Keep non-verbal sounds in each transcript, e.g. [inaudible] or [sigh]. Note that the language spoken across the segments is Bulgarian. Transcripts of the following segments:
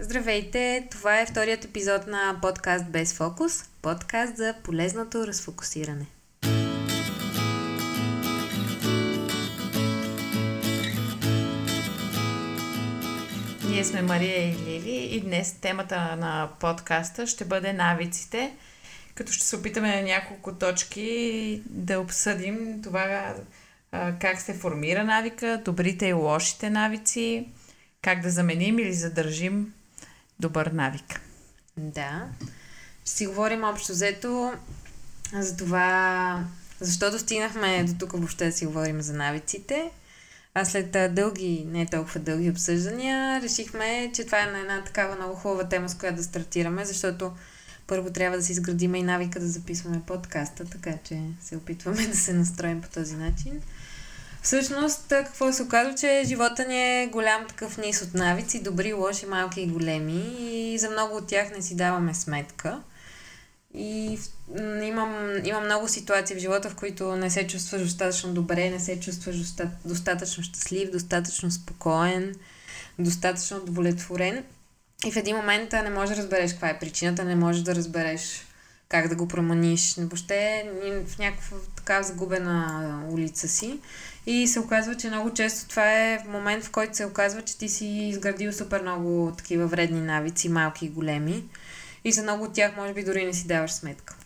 Здравейте! Това е вторият епизод на подкаст Без фокус, подкаст за полезното разфокусиране. Ние сме Мария и Лили и днес темата на подкаста ще бъде навиците, като ще се опитаме на няколко точки да обсъдим това как се формира навика, добрите и лошите навици, как да заменим или задържим добър навик. Да. Ще си говорим общо взето за това, защото стигнахме до тук въобще да си говорим за навиците. А след дълги, не толкова дълги обсъждания, решихме, че това е на една такава много хубава тема, с която да стартираме, защото първо трябва да си изградим и навика да записваме подкаста, така че се опитваме [laughs] да се настроим по този начин. Всъщност, какво се оказва, че живота ни е голям такъв низ от навици, добри, лоши, малки и големи и за много от тях не си даваме сметка. И имам, имам много ситуации в живота, в които не се чувстваш достатъчно добре, не се чувстваш достатъчно щастлив, достатъчно спокоен, достатъчно удовлетворен. И в един момент не можеш да разбереш каква е причината, не можеш да разбереш как да го промениш. Въобще в някаква така загубена улица си. И се оказва, че много често това е момент, в който се оказва, че ти си изградил супер много такива вредни навици, малки и големи. И за много от тях, може би, дори не си даваш сметка.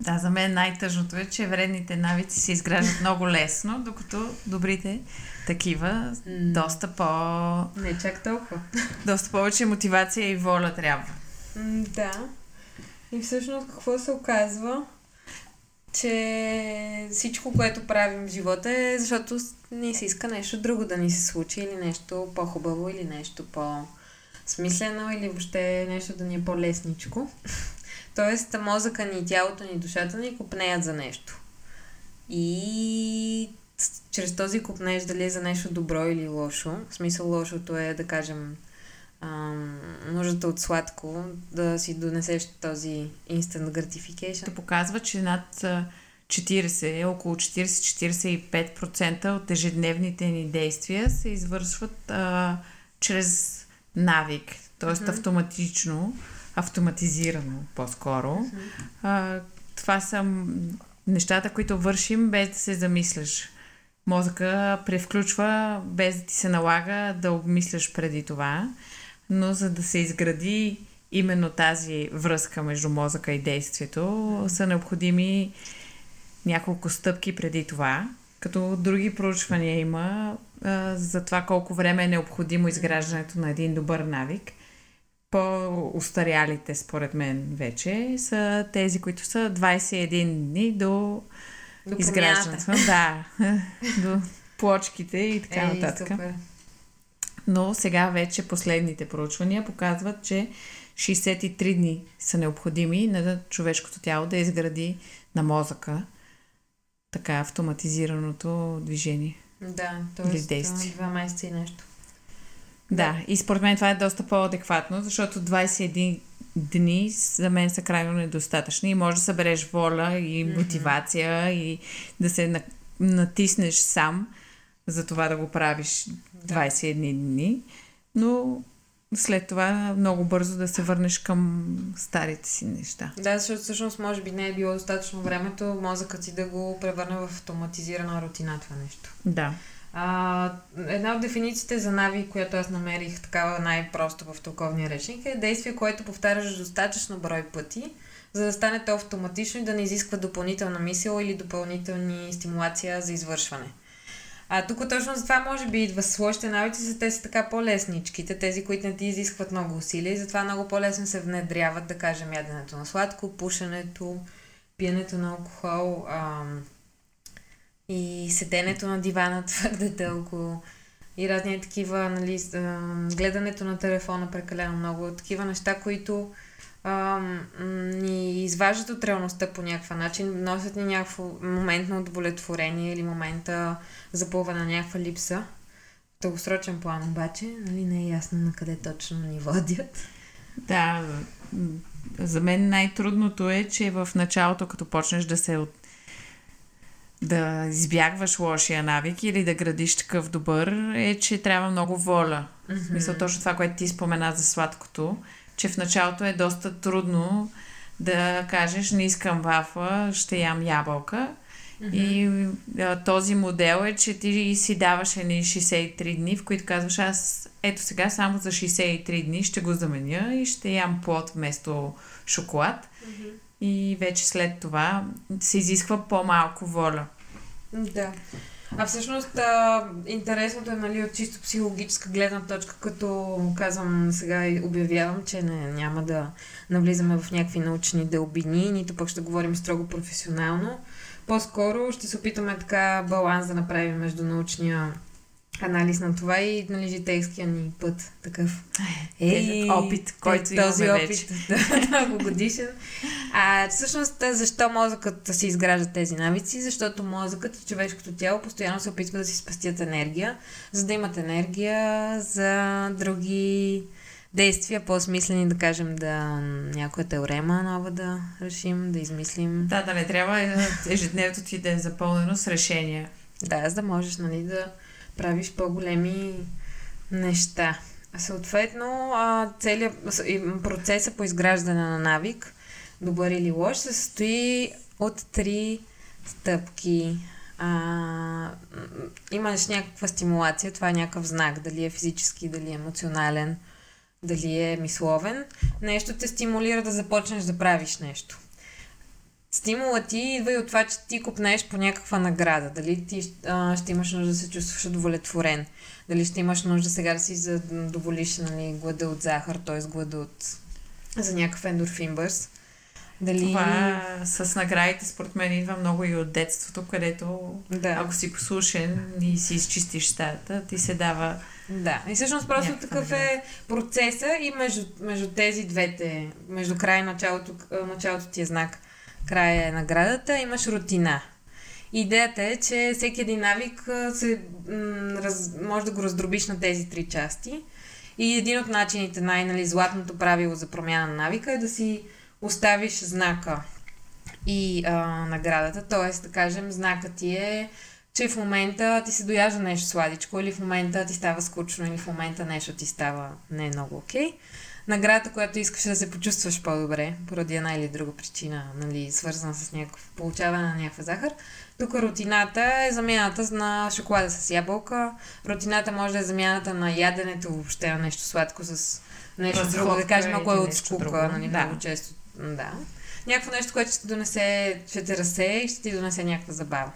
Да, за мен най-тъжното е, че вредните навици се изграждат много лесно, докато добрите такива доста по... Не чак толкова. Доста повече мотивация и воля трябва. Да. И всъщност какво се оказва? Че всичко, което правим в живота е защото ни се иска нещо друго да ни се случи или нещо по-хубаво или нещо по-смислено или въобще нещо да ни е по-лесничко. [laughs] Тоест, мозъка ни, тялото ни, душата ни купнеят за нещо. И чрез този купнеж дали е за нещо добро или лошо, в смисъл лошото е да кажем ам, нуждата от сладко, да си донесеш този instant gratification. Да показва, че над 40, около 40-45% от ежедневните ни действия се извършват а, чрез навик, т.е. Mm-hmm. автоматично, автоматизирано по-скоро. Mm-hmm. А, това са нещата, които вършим без да се замисляш. Мозъка превключва без да ти се налага да обмисляш преди това но за да се изгради именно тази връзка между мозъка и действието, са необходими няколко стъпки преди това. Като други проучвания има а, за това колко време е необходимо изграждането на един добър навик. По-устарялите, според мен, вече са тези, които са 21 дни до, до изграждането. Да, [laughs] до плочките и така Ей, нататък. Супер но сега вече последните проучвания показват, че 63 дни са необходими на човешкото тяло да изгради на мозъка така автоматизираното движение. Да, т.е. два месеца и нещо. Да, и според мен това е доста по-адекватно, защото 21 дни за мен са крайно недостатъчни и може да събереш воля и мотивация mm-hmm. и да се натиснеш сам за това да го правиш 21 дни, но след това много бързо да се върнеш към старите си неща. Да, защото всъщност може би не е било достатъчно времето мозъкът си да го превърне в автоматизирана рутина това нещо. Да. А, една от дефинициите за нави, която аз намерих такава най-просто в толковния речник е действие, което повтаряш достатъчно брой пъти, за да стане то автоматично и да не изисква допълнителна мисъл или допълнителни стимулация за извършване. А тук точно за това може би идва с лошите навици, за те са така по-лесничките, тези, които не ти изискват много усилия и затова много по-лесно се внедряват, да кажем, яденето на сладко, пушенето, пиенето на алкохол ам, и седенето на дивана [laughs] твърде дълго и разни такива, нали, гледането на телефона прекалено много, такива неща, които ни изваждат от реалността по някакъв начин, носят ни някакво моментно удовлетворение или момента запълване на някаква липса. В дългосрочен план обаче, нали, не е ясно на къде точно ни водят. Да, за мен най-трудното е, че в началото, като почнеш да се от... да избягваш лошия навик или да градиш такъв добър, е, че трябва много воля В смисъл точно това, което ти спомена за сладкото, че в началото е доста трудно да кажеш не искам вафла, ще ям ябълка. И а, този модел е, че ти си даваш едни 63 дни, в които казваш аз ето сега само за 63 дни ще го заменя и ще ям плод вместо шоколад. И вече след това се изисква по-малко воля. Да. А всъщност а, интересното е нали, от чисто психологическа гледна точка, като казвам сега и обявявам, че не, няма да навлизаме в някакви научни дълбини, нито пък ще говорим строго професионално. По-скоро ще се опитаме така баланс да направим между научния анализ на това и нали, житейския ни път такъв. Ей, опит, който имаме този опит, [laughs] да, много годишен. А всъщност защо мозъкът си изгражда тези навици? Защото мозъкът и човешкото тяло постоянно се опитва да си спастят енергия, за да имат енергия за други действия, по-смислени, да кажем, да някоя теорема нова да решим, да измислим. Да, да не трябва е, ежедневието ти да е запълнено с решения. Да, за да можеш нали, да правиш по-големи неща. Съответно, целият процеса по изграждане на навик, добър или лош, се състои от три стъпки. А, имаш някаква стимулация, това е някакъв знак, дали е физически, дали е емоционален, дали е мисловен. Нещо те стимулира да започнеш да правиш нещо. Стимулът ти идва и от това, че ти купнеш по някаква награда. Дали ти а, ще имаш нужда да се чувстваш удовлетворен. Дали ще имаш нужда сега да си задоволиш нали, глада от захар, т.е. глада от за някакъв ендорфин бърз. Дали... Това с наградите, според мен, идва много и от детството, където Да. ако си послушен и си изчистиш стаята, ти се дава... Да, и всъщност просто Някаква такъв е процеса и между, между тези двете, между край и началото, началото ти е знак, края е наградата, имаш рутина. Идеята е, че всеки един навик се, м, раз, може да го раздробиш на тези три части. И един от начините, най-нали, правило за промяна на навика е да си оставиш знака и а, наградата. Тоест, да кажем, знакът ти е, че в момента ти се дояжда нещо сладичко, или в момента ти става скучно, или в момента нещо ти става не много окей. Наградата, която искаш да се почувстваш по-добре, поради една или друга причина, нали, свързана с някакво получаване на някаква захар. Тук рутината е замяната на шоколада с ябълка. Рутината може да е замяната на яденето въобще на нещо сладко с нещо друго. Да кажем, ако е от скука, нали, Да. много често. Да. Някакво нещо, което ще донесе, ще те разсее и ще ти донесе някаква забава.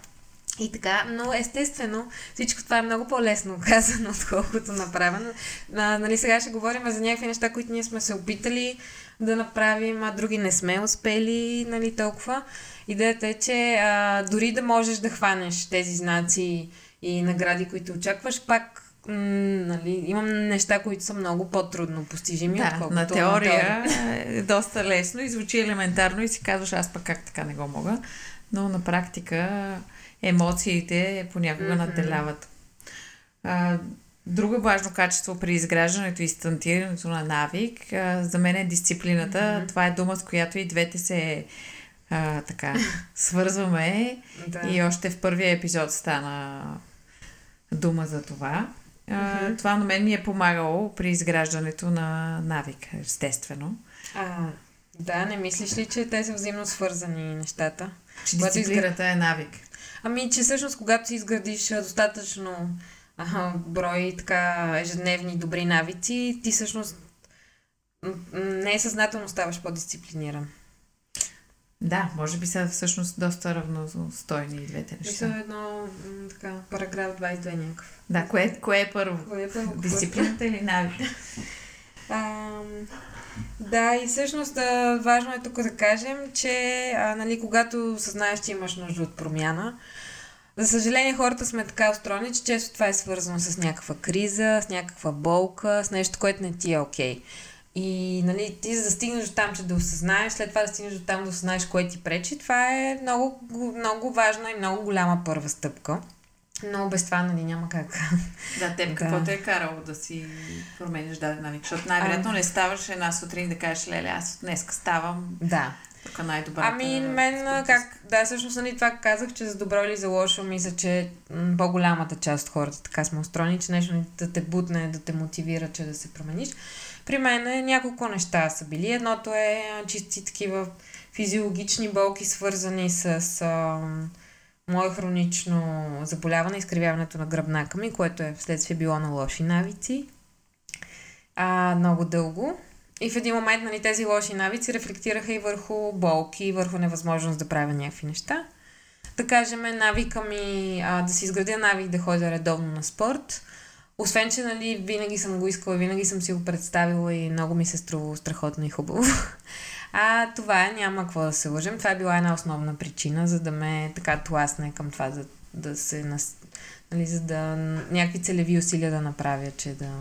И така, но естествено всичко това е много по-лесно [laughs] казано, отколкото направено. А, нали, сега ще говорим за някакви неща, които ние сме се опитали да направим, а други не сме успели, нали, толкова. Идеята е, че а, дори да можеш да хванеш тези знаци и награди, които очакваш, пак м, нали, имам неща, които са много по-трудно постижими, Да, отколкото на теория е доста лесно и звучи елементарно и си казваш аз пък как така не го мога. Но на практика емоциите понякога Мгм. надделяват. А, друго важно качество при изграждането и стантирането на навик, а, за мен е дисциплината. Мгм. Това е дума, с която и двете се а, така [laughs] свързваме. Да. И още в първия епизод стана дума за това. А, Мгм. Това на мен ми е помагало при изграждането на навик, естествено. А, да, не мислиш ли, че те са взаимно свързани нещата? Че дисциплината е навик. Ами, че всъщност, когато си изградиш достатъчно а, брой така ежедневни добри навици, ти всъщност несъзнателно ставаш по-дисциплиниран. Да, може би са всъщност доста равностойни и двете И неща. са едно м, така, параграф 22 някакъв. Да, кое, кое е първо? Кое е първо? Дисциплината или навик? Да, и всъщност важно е тук да кажем, че а, нали, когато съзнаеш, че имаш нужда от промяна, за съжаление хората сме така устроени, че често това е свързано с някаква криза, с някаква болка, с нещо, което не ти е окей. И нали, ти за да стигнеш до там, че да осъзнаеш, след това да стигнеш до там да осъзнаеш кое ти пречи, това е много, много важна и много голяма първа стъпка. Но без това нали, няма как. Да, теб Да. какво те е карало да си промениш даден навик? Защото най-вероятно не ставаш една сутрин да кажеш, леле, аз от днеска ставам да. гледна най-добрата Ами, мен, спортист. как, да, всъщност, нали, това казах, че за добро или за лошо, мисля, че м, по-голямата част от хората така сме устроени, че нещо да те бутне, да те мотивира, че да се промениш. При мен е, няколко неща са били. Едното е а, чисти такива физиологични болки, свързани с а, мое хронично заболяване, изкривяването на гръбнака ми, което е вследствие било на лоши навици. А, много дълго. И в един момент нали, тези лоши навици рефлектираха и върху болки, и върху невъзможност да правя някакви неща. Да кажем, навика ми а, да си изградя навик да ходя редовно на спорт. Освен, че нали, винаги съм го искала, винаги съм си го представила и много ми се струва страхотно и хубаво. А това е, няма какво да се лъжем. Това е била една основна причина, за да ме така тласне към това, за да се... Нас... Нали, за да някакви целеви усилия да направя, че да...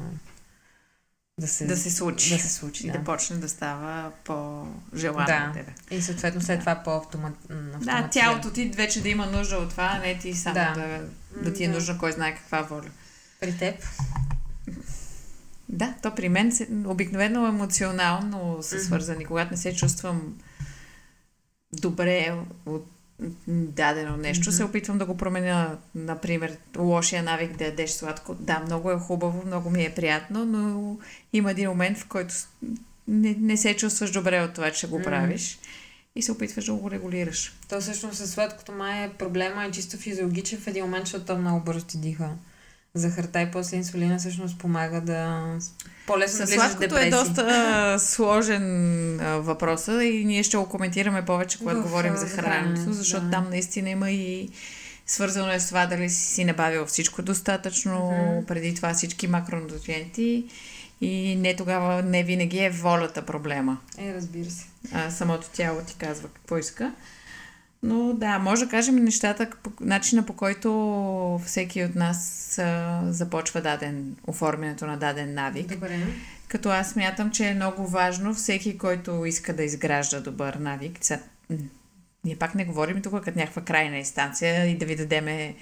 Да се, да се случи. Да се случи, И да. да почне да става по-желано Да. от тебе. И съответно след това по-автомат... Да, тялото ти вече да има нужда от това, а не ти само Да. да, да, да ти е Да. нужна кой знае каква воля. При теб. Да, то при мен се, обикновено емоционално са свързани. Когато не се чувствам добре от дадено нещо, Мгм. се опитвам да го променя. Например, лошия навик да ядеш сладко. Да, много е хубаво, много ми е приятно, но има един момент, в който не, не се чувстваш добре от това, че го Мгм. правиш и се опитваш да го регулираш. То всъщност със сладкото май е проблема е чисто физиологичен в един момент, защото то много бързо ти диха. Захарта и после инсулина всъщност помага да по-лесно Със влизаш в е доста сложен а, въпрос и ние ще го коментираме повече, когато говорим за храненето, защото да. там наистина има и свързано е с това дали си си набавил всичко достатъчно, Мгм. преди това всички макронутриенти и не тогава не винаги е волята проблема. Е, разбира се. А, самото тяло ти казва какво иска. Но да, може да кажем нещата, начина по който всеки от нас а, започва даден, оформянето на даден навик. Добре. Като аз смятам, че е много важно всеки, който иска да изгражда добър навик. Ние пак не говорим тук като някаква крайна инстанция и да ви дадеме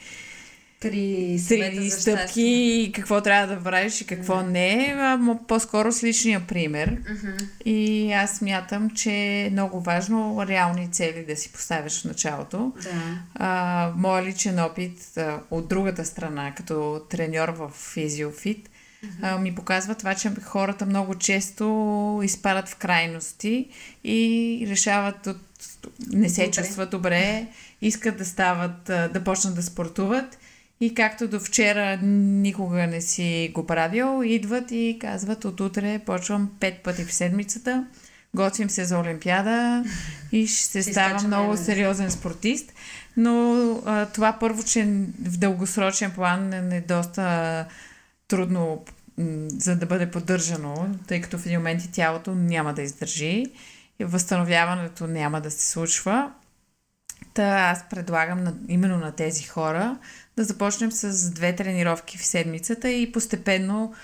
Три три стъпки и какво трябва да правиш и какво не, а по-скоро с личния пример. Мгм. И аз смятам, че е много важно реални цели да си поставяш в началото. Да. А, моя личен опит а, от другата страна, като треньор в физиофит, а, ми показва това, че хората много често изпадат в крайности и решават от не се Добре. чувстват добре, искат да стават, да почнат да спортуват и както до вчера никога не си го правил, идват и казват от утре почвам пет пъти в седмицата, готвим се за Олимпиада и ще Си ставам много сериозен спортист. Но а, това първо, че в дългосрочен план е, е доста трудно за да бъде поддържано, тъй като в един момент и тялото няма да издържи и възстановяването няма да се случва. Та аз предлагам на, именно на тези хора да започнем с две тренировки в седмицата и постепенно,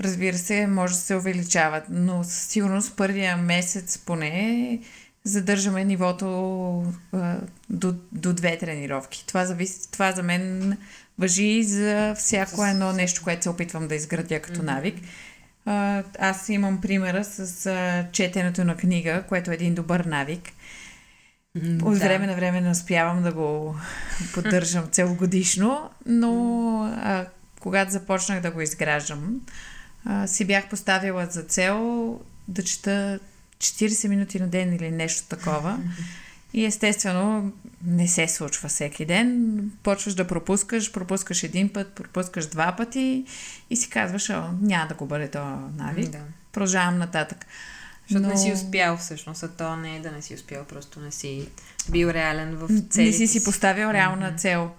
разбира се, може да се увеличават, но със сигурност първия месец поне задържаме нивото а, до, до две тренировки. Това, зависи, това за мен въжи и за всяко едно нещо, което се опитвам да изградя като навик. А, аз имам примера с а, четенето на книга, което е един добър навик. От Да. време на време не успявам да го поддържам [laughs] целогодишно, но а, когато започнах да го изграждам, а, си бях поставила за цел да чета 40 минути на ден или нещо такова. [laughs] И естествено не се случва всеки ден. Почваш да пропускаш, пропускаш един път, пропускаш два пъти и си казваш, няма да го бъде този навик. Да. Продължавам нататък. Защото не си успял всъщност, а то не е да не си успял, просто не си бил реален в целите не си си поставил реална цел.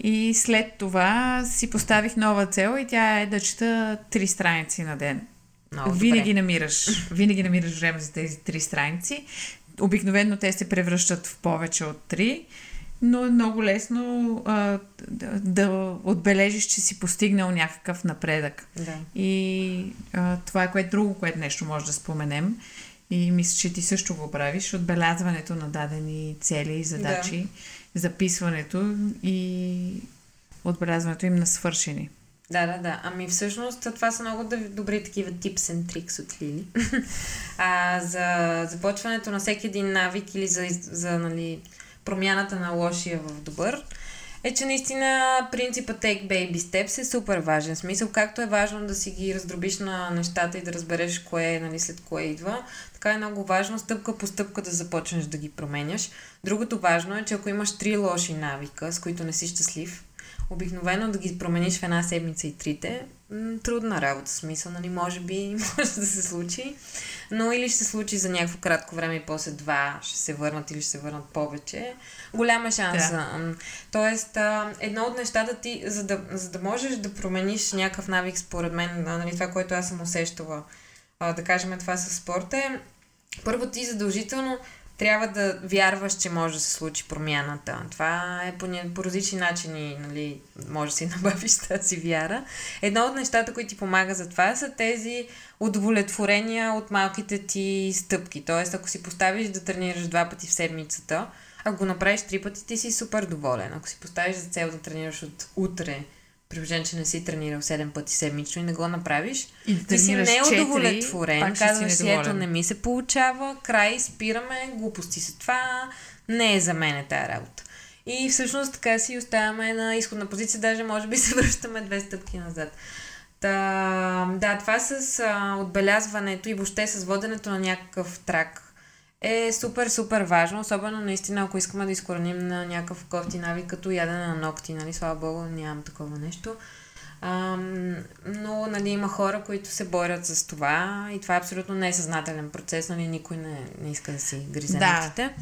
И след това си поставих нова цел и тя е да чета три страници на ден. Много винаги добре. намираш, винаги намираш време за тези три страници. Обикновено те се превръщат в повече от три, но е много лесно а, да, да отбележиш, че си постигнал някакъв напредък. Да. И а, това е което друго, което нещо може да споменем. И мисля, че ти също го правиш. Отбелязването на дадени цели и задачи, записването и отбелязването им на свършени. Да, да, да. Ами всъщност това са много добри такива tips and tricks от Лили. [laughs] а, за започването на всеки един навик или за, за нали, промяната на лошия в добър е, че наистина принципът Take Baby Steps е супер важен. Смисъл, както е важно да си ги раздробиш на нещата и да разбереш кое е, нали, след кое идва, така е много важно стъпка по стъпка да започнеш да ги променяш. Другото важно е, че ако имаш три лоши навика, с които не си щастлив, обикновено да ги промениш в една седмица и трите, м- трудна работа, смисъл, нали, може би [laughs] може да се случи, но или ще се случи за някакво кратко време и после два ще се върнат или ще се върнат повече. Голяма шанса. Да. Тоест, едно от нещата ти, за да, за да можеш да промениш някакъв навик, според мен, нали, това, което аз съм усещала, да кажем това с спорта е, първо ти задължително трябва да вярваш, че може да се случи промяната. Това е по, по различни начини, нали, може да си [laughs] набавиш тази вяра. Едно от нещата, които ти помага за това, са тези удовлетворения от малките ти стъпки. Тоест, ако си поставиш да тренираш два пъти в седмицата, ако го направиш три пъти, ти си супер доволен. Ако си поставиш за цел да тренираш от утре, при положение, че не си тренирал 7 пъти седмично и не го направиш, и да ти си неудовлетворен, казваш си, ето не ми се получава, край, спираме, глупости са това, не е за мен е тая работа. И всъщност така си оставяме на изходна позиция, даже може би [laughs] се връщаме две стъпки назад. Та, да, това с а, отбелязването и въобще с воденето на някакъв трак е супер, супер важно, особено наистина, ако искаме да изкореним на някакъв кофти навик, като ядене на ногти, нали, слава богу, нямам такова нещо. Ам, но нали, има хора, които се борят с това и това е абсолютно несъзнателен процес, нали, никой не, не иска да си гризе да. ногтите.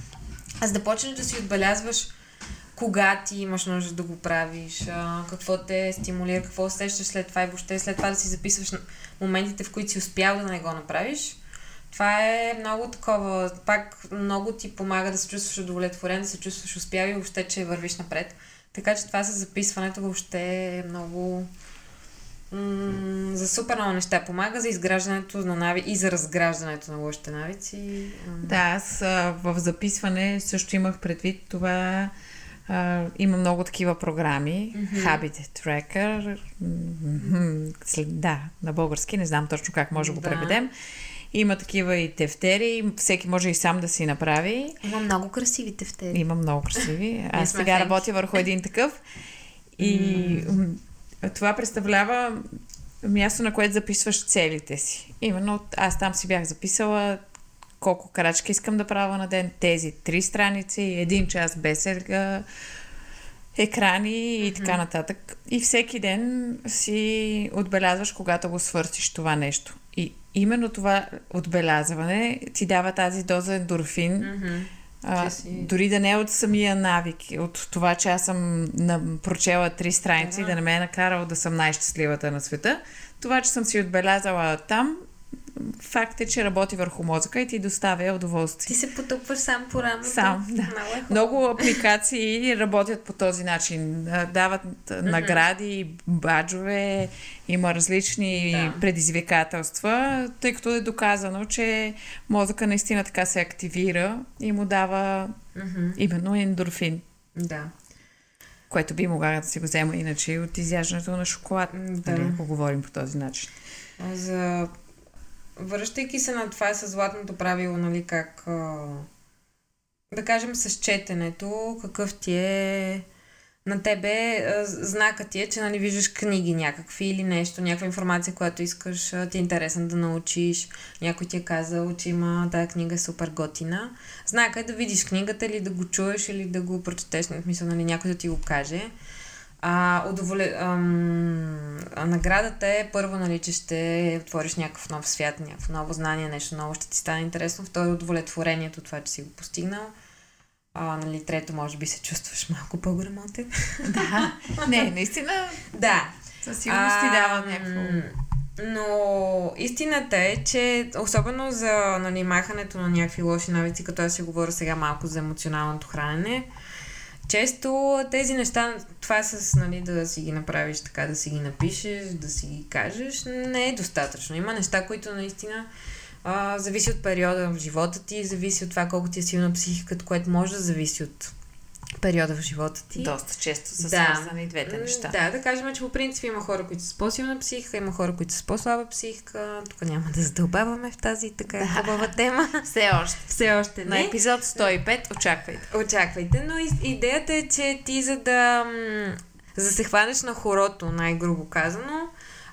А за да почнеш да си отбелязваш кога ти имаш нужда да го правиш, а, какво те стимулира, какво усещаш след това и въобще след това да си записваш моментите, в които си успял да не го направиш, това е много такова, пак много ти помага да се чувстваш удовлетворен, да се чувстваш успял и въобще, че вървиш напред. Така че това с записването въобще е много м- за супер много неща. Помага за изграждането на нави и за разграждането на лошите навици. Да, аз в записване също имах предвид това. Uh, има много такива програми. Mm-hmm. Habit Tracker. Mm-hmm. Да, на български. Не знам точно как може да го преведем. Има такива и тефтери, всеки може и сам да си направи. Има много красиви тефтери. Има много красиви. [laughs] Аз сега работя върху един такъв. И mm. това представлява място, на което записваш целите си. Именно аз там си бях записала колко крачки искам да правя на ден, тези три страници, един час без екрани и така нататък. И всеки ден си отбелязваш, когато го свършиш това нещо. Именно това отбелязване ти дава тази доза ендорфин, mm-hmm. а, си... дори да не е от самия навик, от това, че аз съм на, прочела три страници, да. да не ме е накарал да съм най-щастливата на света. Това, че съм си отбелязала там, факт е, че работи върху мозъка и ти доставя удоволствие. Ти се потъпваш сам по рамото. Сам, да. Много, е Много апликации работят по този начин. Дават mm-hmm. награди, баджове, има различни да. предизвикателства, тъй като е доказано, че мозъка наистина така се активира и му дава mm-hmm. именно ендорфин. Да. Което би могла да си го взема иначе от изяждането на шоколад, да. нали, ако говорим по този начин. За връщайки се на това с златното правило, нали, как да кажем с четенето, какъв ти е на тебе знакът ти е, че нали, виждаш книги някакви или нещо, някаква информация, която искаш, ти е интересно да научиш. Някой ти е казал, че има тази книга е супер готина. Знака е да видиш книгата или да го чуеш или да го прочетеш, в смисъл, нали, някой да ти го каже. А, удоволе... ам... наградата е първо, нали, че ще отвориш някакъв нов свят, някакво ново знание, нещо ново ще ти стане интересно. Второ е удовлетворението, това, че си го постигнал. А, нали, трето, може би се чувстваш малко по-грамотен. [laughs] Да. Не, наистина. Да. Със сигурност ти дава някакво. Но истината е, че особено за нали, махането на някакви лоши навици, като аз си говоря сега малко за емоционалното хранене, често тези неща, това с нали, да си ги направиш така, да си ги напишеш, да си ги кажеш, не е достатъчно. Има неща, които наистина а, зависи от периода в живота ти, зависи от това колко ти е силна психиката, което може да зависи от периода в живота ти. Доста често са Да. свързани двете неща. Да, да кажем, че по принцип има хора, които са по-силна психика, има хора, които са по-слаба психика. Тук няма да задълбаваме в тази така хубава тема. [laughs] Все още. Все още На не. епизод 105 очаквайте. Очаквайте, но идеята е, че ти за да, за да се хванеш на хорото, най-грубо казано,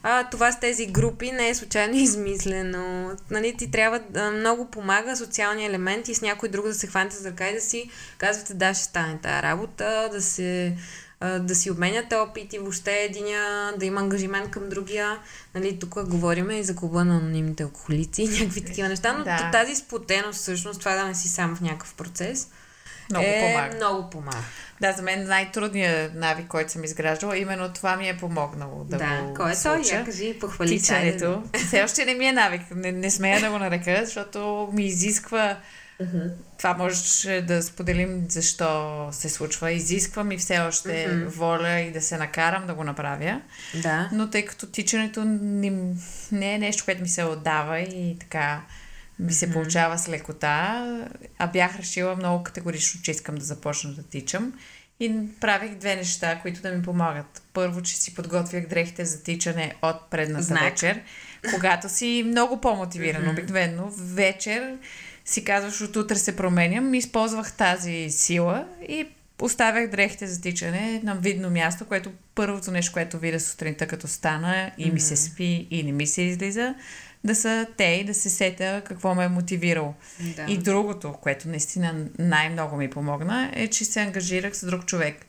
а, това с тези групи не е случайно [laughs] измислено. Нали, ти трябва да много помага социалния елемент и с някой друг да се хванете за ръка и да си казвате да, ще стане тази работа, да се да си обменяте опит и въобще единия да има ангажимент към другия. Нали, тук говорим и за клуба на анонимните алкохолици и някакви такива неща, но Да. тази сплотеност, всъщност, това да не си сам в някакъв процес, Много е, помага. много помага. Да, за мен най-трудният навик, който съм изграждала, именно това ми е помогнало да, Да, го кой е той? Я кажи, похвали. Тичането. Все още не ми е навик. Не, не смея да го нарека, защото ми изисква... Това може да споделим защо се случва. Изисква ми все още воля и да се накарам да го направя. Да. Но тъй като тичането не, не е нещо, което ми се отдава и така ми се получава с лекота, а бях решила много категорично, че искам да започна да тичам. И правих две неща, които да ми помагат. Първо, че си подготвях дрехите за тичане от предната Знак. вечер, когато си много по-мотивиран. Обикновено вечер си казваш, от утре се променям, използвах тази сила и оставях дрехите за тичане на видно място, което първото нещо, което видя сутринта, като стана и ми се спи и не ми се излиза, да са те и да се сета какво ме е мотивирало. Да. И другото, което наистина най-много ми помогна, е, че се ангажирах с друг човек.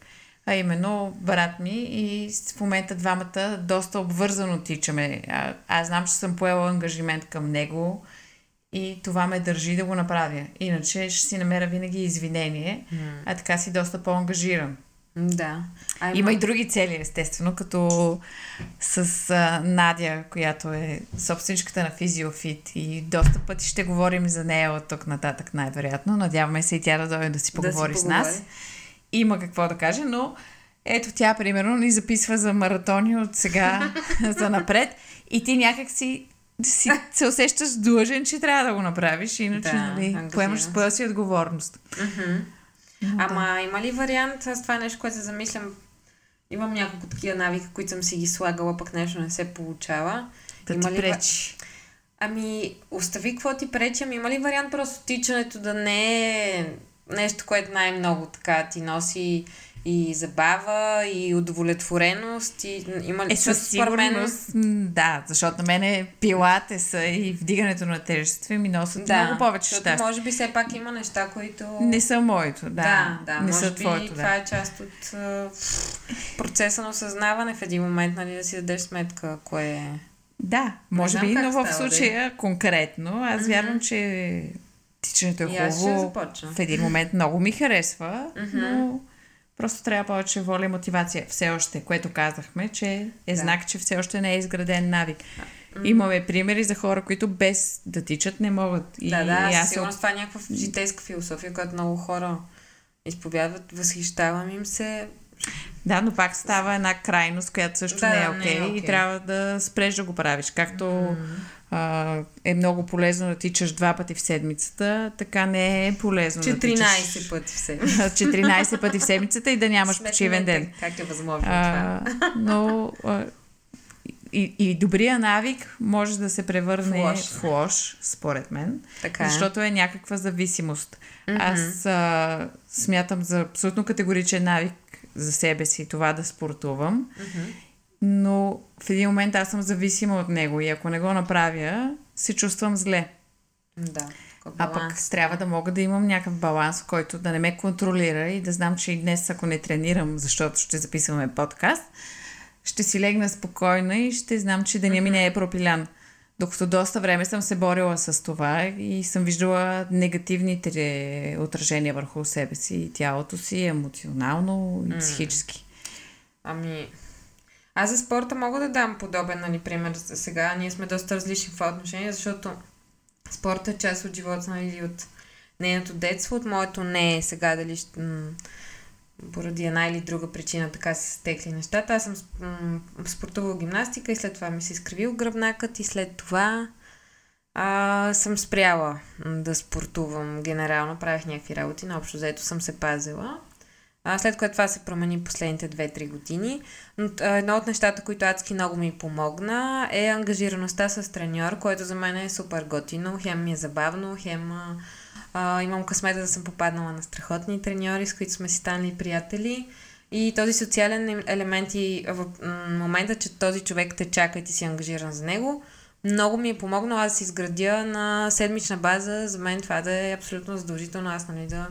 А именно брат ми и в момента двамата доста обвързано тичаме. А, аз знам, че съм поела ангажимент към него и това ме държи да го направя. Иначе ще си намеря винаги извинение, а така си доста по-ангажиран. Да. А, Има и други цели, естествено, като с а, Надя, която е собственичката на Физиофит и доста пъти ще говорим за нея от тук нататък, най-вероятно. Надяваме се и тя да дойде да си поговори с нас. Има какво да каже, но ето тя, примерно, ни записва за маратони от сега [laughs] за напред и ти някак си, си се усещаш длъжен, че трябва да го направиш, иначе Да, нали, поемаш си. своя си отговорност. Ама има ли вариант, аз това е нещо, което се замислям, имам няколко такива навика, които съм си ги слагала, пък нещо не се получава. Да Има ти ли пречи. Ами, остави какво ти пречи, ами има ли вариант просто тичането да не е нещо, което най-много така ти носи и забава, и удовлетвореност, и има ли Е, със сигурност, да, защото на мен е пилатеса и вдигането на тежести ми носят Да, много повече защото щастие. може би все пак има неща, които... Не са моето, да. да, да не може са би твоето, това да. е част от процеса на осъзнаване в един момент, нали, да си дадеш сметка кое е... Да, може би, но в случая конкретно, аз вярвам, че тичането е хубаво. В един момент много ми харесва, но просто трябва повече воля и мотивация. Все още, което казахме, че е Да. знак, че все още не е изграден навик. Имаме примери за хора, които без да тичат не могат. И, да, да, и аз се сигурност това е някаква житейска философия, която много хора изповядват, възхищавам им се. Да, но пак става една крайност, която също Да, не е да, окей не е и окей. трябва да спреш да го правиш. Както а, е много полезно да тичаш два пъти в седмицата, така не е полезно да 14 тичаш пъти все. 14 [laughs] пъти в седмицата и да нямаш почивен ден. Как е възможно това? А, но а, и, и добрия навик може да се превърне В лош. в лош, според мен, Така е. защото е някаква зависимост. Аз а, смятам за абсолютно категоричен навик за себе си това да спортувам, но в един момент аз съм зависима от него и ако не го направя, се чувствам зле. Да. А пък трябва да мога да имам някакъв баланс, който да не ме контролира и да знам, че и днес, ако не тренирам, защото ще записваме подкаст, ще си легна спокойна и ще знам, че деня ми не е пропилян. Докато доста време съм се борила с това и съм виждала негативните отражения върху себе си и тялото си, емоционално и психически. Ами, аз за спорта мога да дам подобен, нали, пример за сега. Ние сме доста различни в това отношение, защото спорта е част от живота, нали, от нейното детство, от моето не е сега дали м- поради една или друга причина така се стекли нещата. Аз съм м- спортувала гимнастика и след това ми се изкривил гръбнакът и след това а, съм спряла да спортувам генерално. Правих някакви работи, но общо взето съм се пазила. А, след което това се промени последните 2-3 години. Но а, едно от нещата, които адски много ми помогна е ангажираността с треньор, което за мен е супер готино. Хем ми е забавно, хем а, имам късмета да съм попаднала на страхотни треньори, с които сме си станали приятели. И този социален елемент и в момента, че този човек те чака и ти си ангажиран за него, много ми е помогнало аз да си изградя на седмична база. За мен това да е абсолютно задължително аз нали, да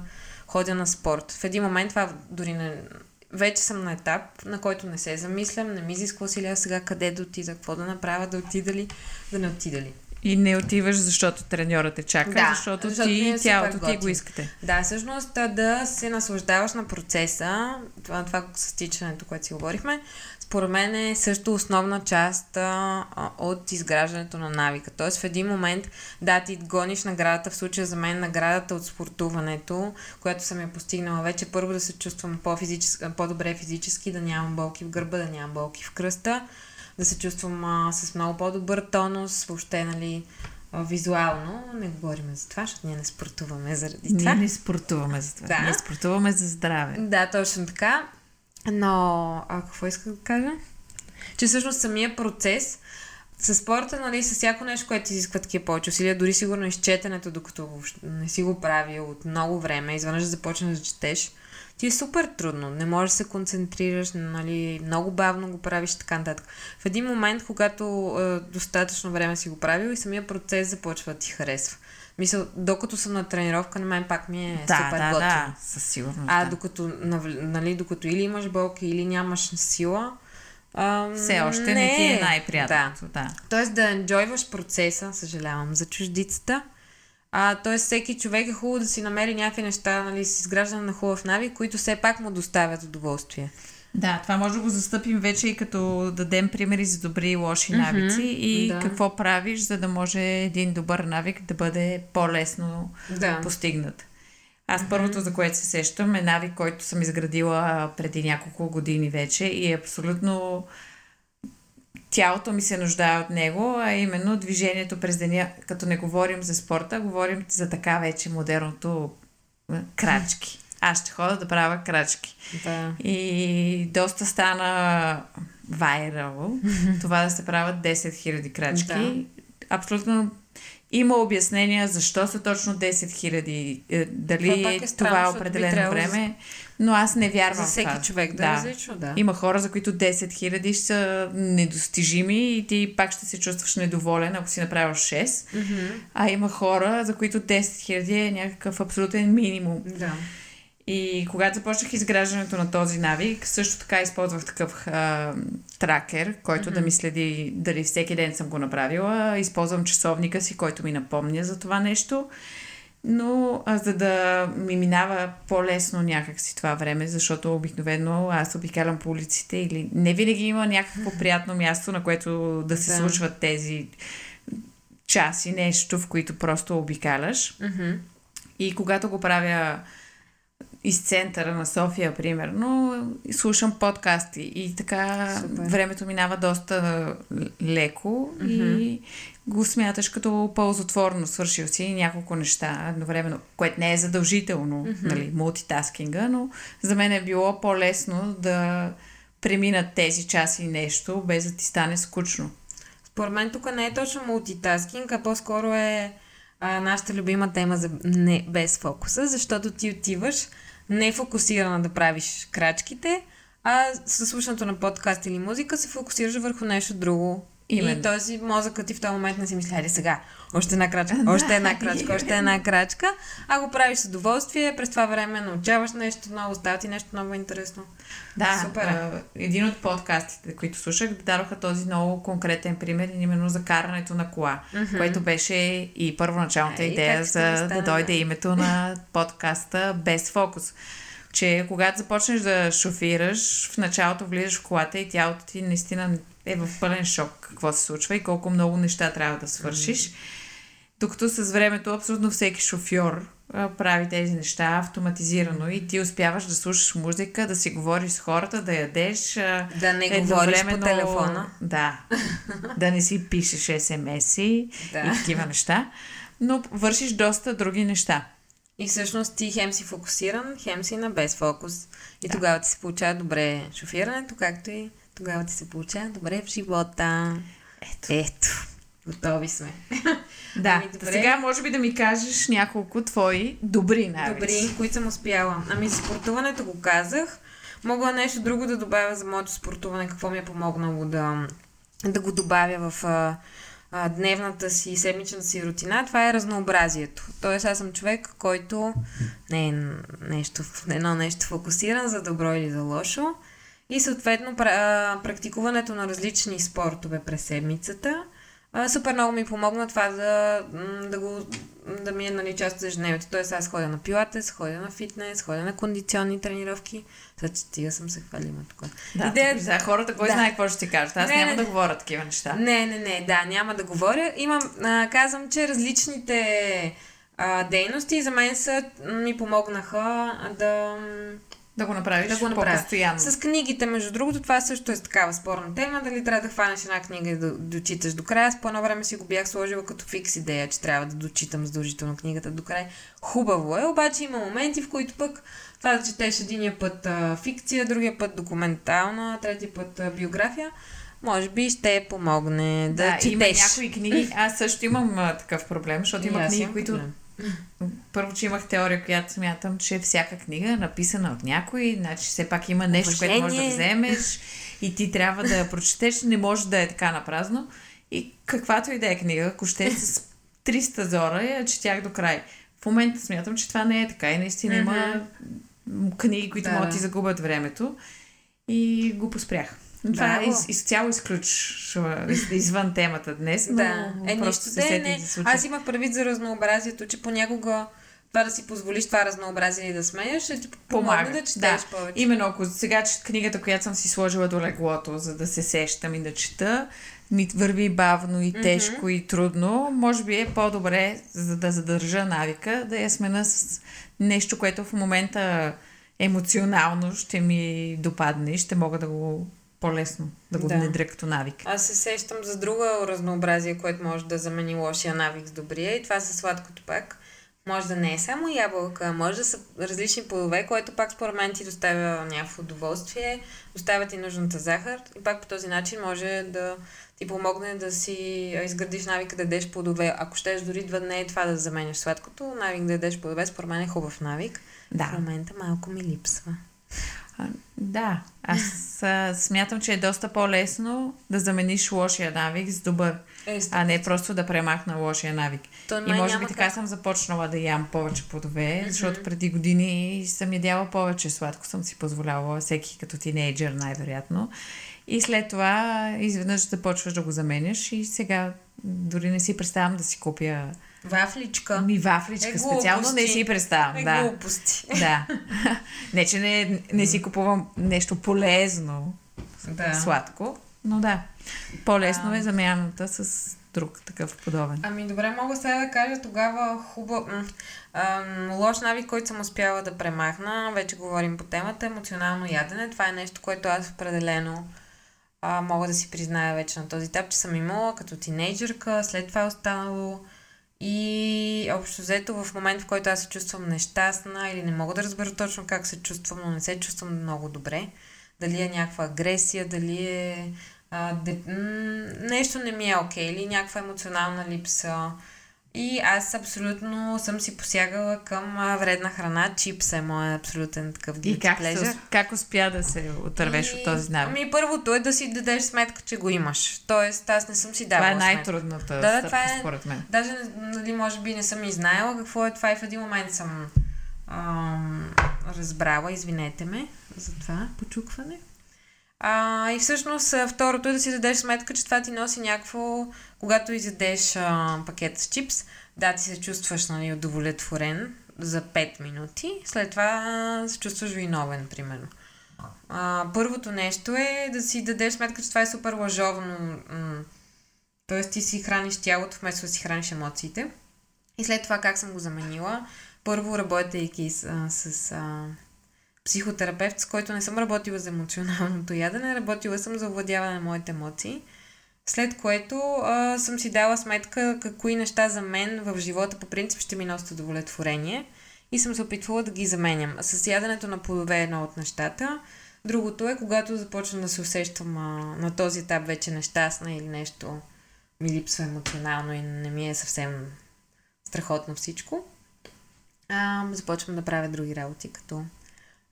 ходя на спорт. В един момент това дори не... Вече съм на етап, на който не се замислям, не ми изисква усилия сега къде да отида, какво да направя, да отида ли, да не отида ли. И не отиваш, защото треньорът те чака, да, защото, защото ти е тялото ти го искате. Да, всъщност да се наслаждаваш на процеса, това, това с тичането, което си говорихме, според мен е също основна част а, от изграждането на навика. Тоест в един момент, да, ти гониш наградата, в случая за мен наградата от спортуването, която съм я постигнала вече, първо да се чувствам по-добре физически, да нямам болки в гърба, да нямам болки в кръста, да се чувствам а, с много по-добър тонус, въобще, нали, визуално. Не говорим за това, защото ние не спортуваме заради това. Ние не спортуваме за това. Да. Ние спортуваме за здраве. Да, точно така. Но, а какво исках да кажа? Че всъщност самия процес с спорта, нали, с всяко нещо, което изисква такива повече усилия, дори сигурно изчетенето, докато не си го правил от много време, изведнъж да започнеш да четеш, ти е супер трудно. Не можеш да се концентрираш, нали, много бавно го правиш и така нататък. В един момент, когато е, достатъчно време си го правил и самия процес започва да ти харесва. Мисля, докато съм на тренировка, на мен пак ми е да, супер да, готино. Да, със сигурност. А да. докато, нали, докато или имаш болки, или нямаш сила, а, Все още не, не ти е най-приятното. Да. да. Тоест да енджойваш процеса, съжалявам за чуждицата. А, тоест всеки човек е хубаво да си намери някакви неща, нали, с изграждане на хубав навик, които все пак му доставят удоволствие. Да, това може да го застъпим вече и като дадем примери за добри и лоши mm-hmm, навици и да. какво правиш, за да може един добър навик да бъде по-лесно да. постигнат. Аз mm-hmm. първото, за което се сещам, е навик, който съм изградила преди няколко години вече и е абсолютно тялото ми се нуждае от него, а именно движението през деня, като не говорим за спорта, говорим за така вече модерното крачки аз ще хода да правя крачки. Да. И доста стана вайрал [laughs] това да се правят 10 000 крачки. Да. Абсолютно има обяснения защо са точно 10 000, е, дали това, е, странно, това е определено време, но аз не вярвам За всеки това. човек да, да. е различно, да. Има хора, за които 10 000 ще са недостижими и ти пак ще се чувстваш недоволен, ако си направил 6. Mm-hmm. А има хора, за които 10 000 е някакъв абсолютен минимум. Да. И когато започнах изграждането на този навик, също така използвах такъв а, тракер, който mm-hmm. да ми следи дали всеки ден съм го направила. Използвам часовника си, който ми напомня за това нещо. Но а, за да ми минава по-лесно някакси това време, защото обикновено аз обикалям по улиците или не винаги има някакво приятно място, на което да се да. случват тези часи, нещо, в които просто обикаляш. Mm-hmm. И когато го правя из центъра на София, примерно, слушам подкасти и така Супер. времето минава доста леко mm-hmm. и го смяташ като ползотворно. Свършил си няколко неща едновременно, което не е задължително, mm-hmm. нали, мултитаскинга, но за мен е било по-лесно да преминат тези часи нещо, без да ти стане скучно. Според мен тук не е точно мултитаскинг, а по-скоро е а, нашата любима тема за не без фокуса, защото ти отиваш не фокусирана да правиш крачките, а със слушането на подкаст или музика се фокусираш върху нещо друго. Именно. И този мозъкът ти в този момент не си мисли, хайде сега, още една крачка, [laughs] още една крачка, още една крачка, а го правиш с удоволствие, през това време научаваш нещо ново, става ти нещо много интересно. Да, Супер. А, един от подкастите, които слушах, дадоха този много конкретен пример, именно за карането на кола, mm-hmm. което беше и първоначалната Ей, идея за да дойде името на подкаста Без фокус че когато започнеш да шофираш, в началото влизаш в колата и тялото ти наистина е в пълен шок какво се случва и колко много неща трябва да свършиш. Докато с времето абсолютно всеки шофьор а, прави тези неща автоматизирано и ти успяваш да слушаш музика, да си говориш с хората, да ядеш. А, да не говориш по телефона. Да. [laughs] да не си пишеш смс-и да. и такива неща. Но вършиш доста други неща. И всъщност ти хем си фокусиран, хем си на без фокус. И да. тогава ти се получава добре шофирането, както и тогава ти се получава добре в живота. Ето. Ето. Готови сме. [laughs] Да, ами, добре. сега може би да ми кажеш няколко твои добри навици. Добри, които съм успяла. Ами за спортуването го казах. Мога нещо друго да добавя за моето спортуване, какво ми е помогнало да, да го добавя в а, а, дневната си, седмичната си рутина. Това е разнообразието. Тоест аз съм човек, който не е нещо, едно нещо фокусиран за добро или за лошо. И съответно практикуването на различни спортове през седмицата – супер много ми помогна това да, да, го, да ми е нали, част от ежедневието. Тоест аз ходя на пилатес, ходя на фитнес, ходя на кондиционни тренировки. Сега че стига съм се хвалима тук. Да, Идея... за хората, кой да. знае какво ще ти кажат. Аз не, няма не, да говоря такива неща. Не, не, не, да, няма да говоря. Имам, а, казвам, че различните а, дейности за мен са, ми помогнаха да да го направиш да го направя. по-постоянно. С книгите, между другото, това също е такава спорна тема. Дали трябва да хванеш една книга и да дочиташ до края. С по едно време си го бях сложила като фикс идея, че трябва да дочитам задължително книгата до края. Хубаво е, обаче има моменти, в които пък това да четеш единия път а, фикция, другия път документална, трети път а, биография може би ще помогне да, да четеш. има някои книги. Аз също имам а, такъв проблем, защото има книги, които проблем първо, че имах теория, която смятам, че всяка книга е написана от някой, значи все пак има нещо, Уважение. което можеш да вземеш и ти трябва да я прочетеш, не може да е така на празно. И каквато и да е книга, ако ще е с 300 зора, я четях до край. В момента смятам, че това не е така и наистина mm-hmm. има книги, които да. могат да ти загубят времето и го поспрях. Това е из, изцяло изключва извън темата днес, но да. е, просто се не, не. Аз имах предвид за разнообразието, че понякога това да си позволиш това разнообразие и да смееш, ще ти помага да четеш да. повече. Именно ако сега че книгата, която съм си сложила до леглото, за да се сещам и да чета, ми върви бавно и тежко mm-hmm. и трудно, може би е по-добре, за да задържа навика, да я смена с нещо, което в момента емоционално ще ми допадне и ще мога да го по-лесно да го да. внедря като навик. Аз се сещам за друга разнообразие, което може да замени лошия навик с добрия и това са сладкото пак. Може да не е само ябълка, може да са различни плодове, което пак според мен ти доставя някакво удоволствие, доставя ти нужната захар и пак по този начин може да ти помогне да си изградиш навика да ядеш плодове. Ако щеш дори два дни това да заменяш сладкото, навик да ядеш плодове, според мен е хубав навик. Да. В момента малко ми липсва. Да, аз а, смятам, че е доста по-лесно да замениш лошия навик с добър, е, а не просто да премахна лошия навик. То и може би така как... съм започнала да ям повече плодове, mm-hmm. защото преди години съм ядяла повече сладко, съм си позволявала всеки като тинейджър най-вероятно. И след това изведнъж започваш да го заменяш и сега дори не си представям да си купя Вафличка. Ми вафличка е, специално не си представям. Е, да. глупости. Да. [laughs] не, че не, не си купувам нещо полезно, да. сладко, но да. По-лесно а... е замяната с друг такъв подобен. Ами добре, мога сега да кажа тогава хубав... лош навик, който съм успяла да премахна, вече говорим по темата, емоционално ядене. Това е нещо, което аз определено а, мога да си призная вече на този етап, че съм имала като тинейджърка, след това е останало и общо взето в момент, в който аз се чувствам нещастна или не мога да разбера точно как се чувствам, но не се чувствам много добре, дали е някаква агресия, дали е а, де, нещо не ми е окей okay, или някаква емоционална липса, и аз абсолютно съм си посягала към а, вредна храна. Чипс е моят абсолютен такъв И как, се, как успя да се отървеш от този навик? Ами първото е да си дадеш сметка, че го имаш. Тоест аз не съм си давала Това е най-трудната да, да, това е, според мен. Даже нали, може би не съм и знаела какво е това и в един момент съм ам, разбрала. Извинете ме за това почукване. А, и всъщност второто е да си дадеш сметка, че това ти носи някакво, когато изядеш а, пакет с чипс, да, ти се чувстваш нали, удовлетворен за 5 минути, след това а, се чувстваш виновен, примерно. А, първото нещо е да си дадеш сметка, че това е супер лъжовно. Тоест ти си храниш тялото, вместо да си храниш емоциите. И след това как съм го заменила? Първо работейки с, с а, психотерапевт, с който не съм работила за емоционалното ядене, работила съм за овладяване на моите емоции. След което а, съм си дала сметка какви неща за мен в живота по принцип ще ми носят удовлетворение и съм се опитвала да ги заменям. С яденето на плодове е едно от нещата. Другото е, когато започна да се усещам а, на този етап вече нещастна или нещо ми липсва емоционално и не ми е съвсем страхотно всичко, а, започвам да правя други работи, като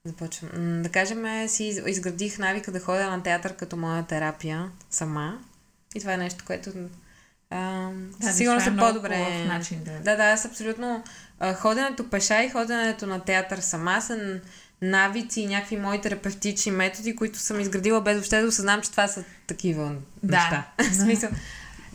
започвам. Да кажем, си из- изградих навика да ходя на театър като моя терапия сама. И това е нещо, което а, Да, със сигурност това е много по-добре. начин да- Да, да, аз абсолютно. А, ходенето пеша и ходенето на театър сама са навици и някакви мои терапевтични методи, които съм изградила без въобще да осъзнам, че това са такива Да. неща. [laughs] В смисъл.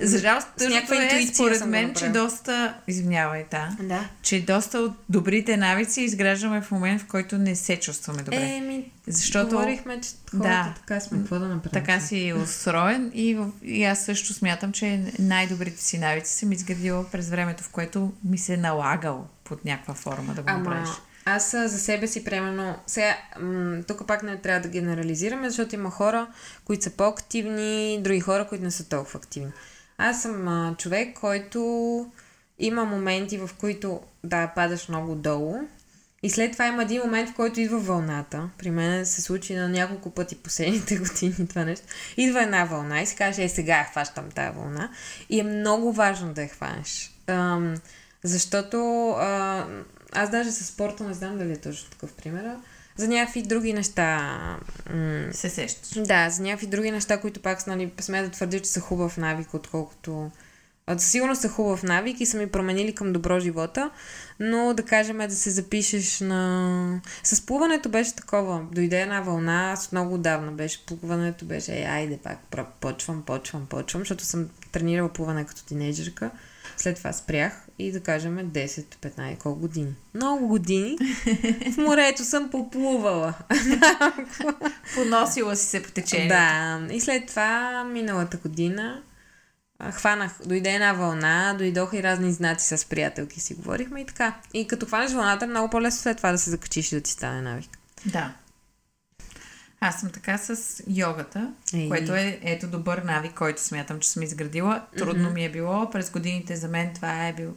За жалост, тъжното е, според мен, че доста... Извинявай, да. Да. Че доста от добрите навици изграждаме в момент, в който не се чувстваме добре. Еми, Защото говорихме, че хората Да. така сме. Какво да направим? така си устроен и, и аз също смятам, че най-добрите си навици съм изградила през времето, в което ми се е налагал под някаква форма да го направиш. Ама, аз а, за себе си, примерно, сега, м- тук пак не трябва да генерализираме, защото има хора, които са по-активни, други хора, които не са толкова активни. Аз съм а, човек, който има моменти, в които, да, падаш много долу. И след това има един момент, в който идва вълната. При мен се случи на няколко пъти последните [laughs] години това нещо. Идва една вълна и се каже, е сега я хващам тази вълна. И е много важно да я хванеш. Ам, защото а, аз даже със спорта не знам дали е точно такъв пример. За някакви други неща. М- Се сещаш. да, за някакви други неща, които пак нали, смея да твърдя, че са хубав навик, отколкото... Със сигурност са хубав навик и са ми променили към добро живота, но да кажем да се запишеш на... С плуването беше такова. Дойде една вълна, аз много отдавна беше. Плуването беше, е, айде пак, почвам, почвам, почвам, защото съм тренирала плуване като тинейджерка. След това спрях и да кажем 10-15 колко години. Много години. В морето съм поплувала. [laughs] Поносила си се по течението. Да, и след това миналата година хванах, дойде една вълна, дойдоха и разни знаци с приятелки си говорихме и така. И като хванеш вълната, много по-лесно след това да се закачиш и да ти стане навик. Да. Аз съм така с йогата, Ей. което е ето добър навик, който смятам, че съм изградила. Трудно ми е било. През годините за мен това е бил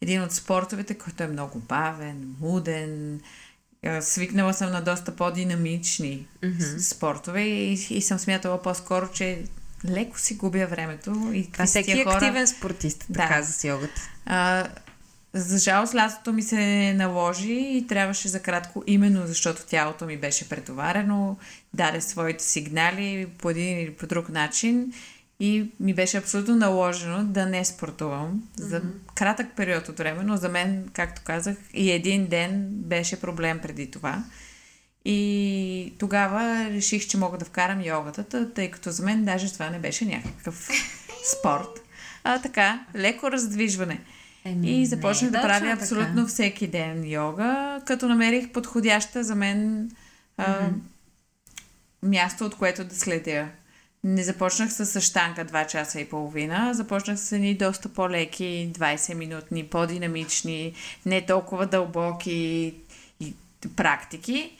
един от спортовете, който е много бавен, муден. А, Свикнала съм на доста по-динамични mm-hmm. спортове и, и съм смятала по-скоро, че леко си губя времето. И Това всеки е активен спортист, Да. така за с йогата. а, за жалост, лятото ми се наложи и трябваше за кратко, именно защото тялото ми беше претоварено, даде своите сигнали по един или по друг начин и ми беше абсолютно наложено да не спортувам за кратък период от време, но за мен, както казах, и един ден беше проблем преди това. И тогава реших, че мога да вкарам йогата, тъ- тъй като за мен даже това не беше някакъв спорт. А така, леко раздвижване. Еми, И започнах да правя точно така. абсолютно всеки ден йога, като намерих подходяща за мен а, място, от което да следя. Не започнах с щанка 2 часа и половина, започнах с едни доста по-леки, 20-минутни, по-динамични, не толкова дълбоки практики.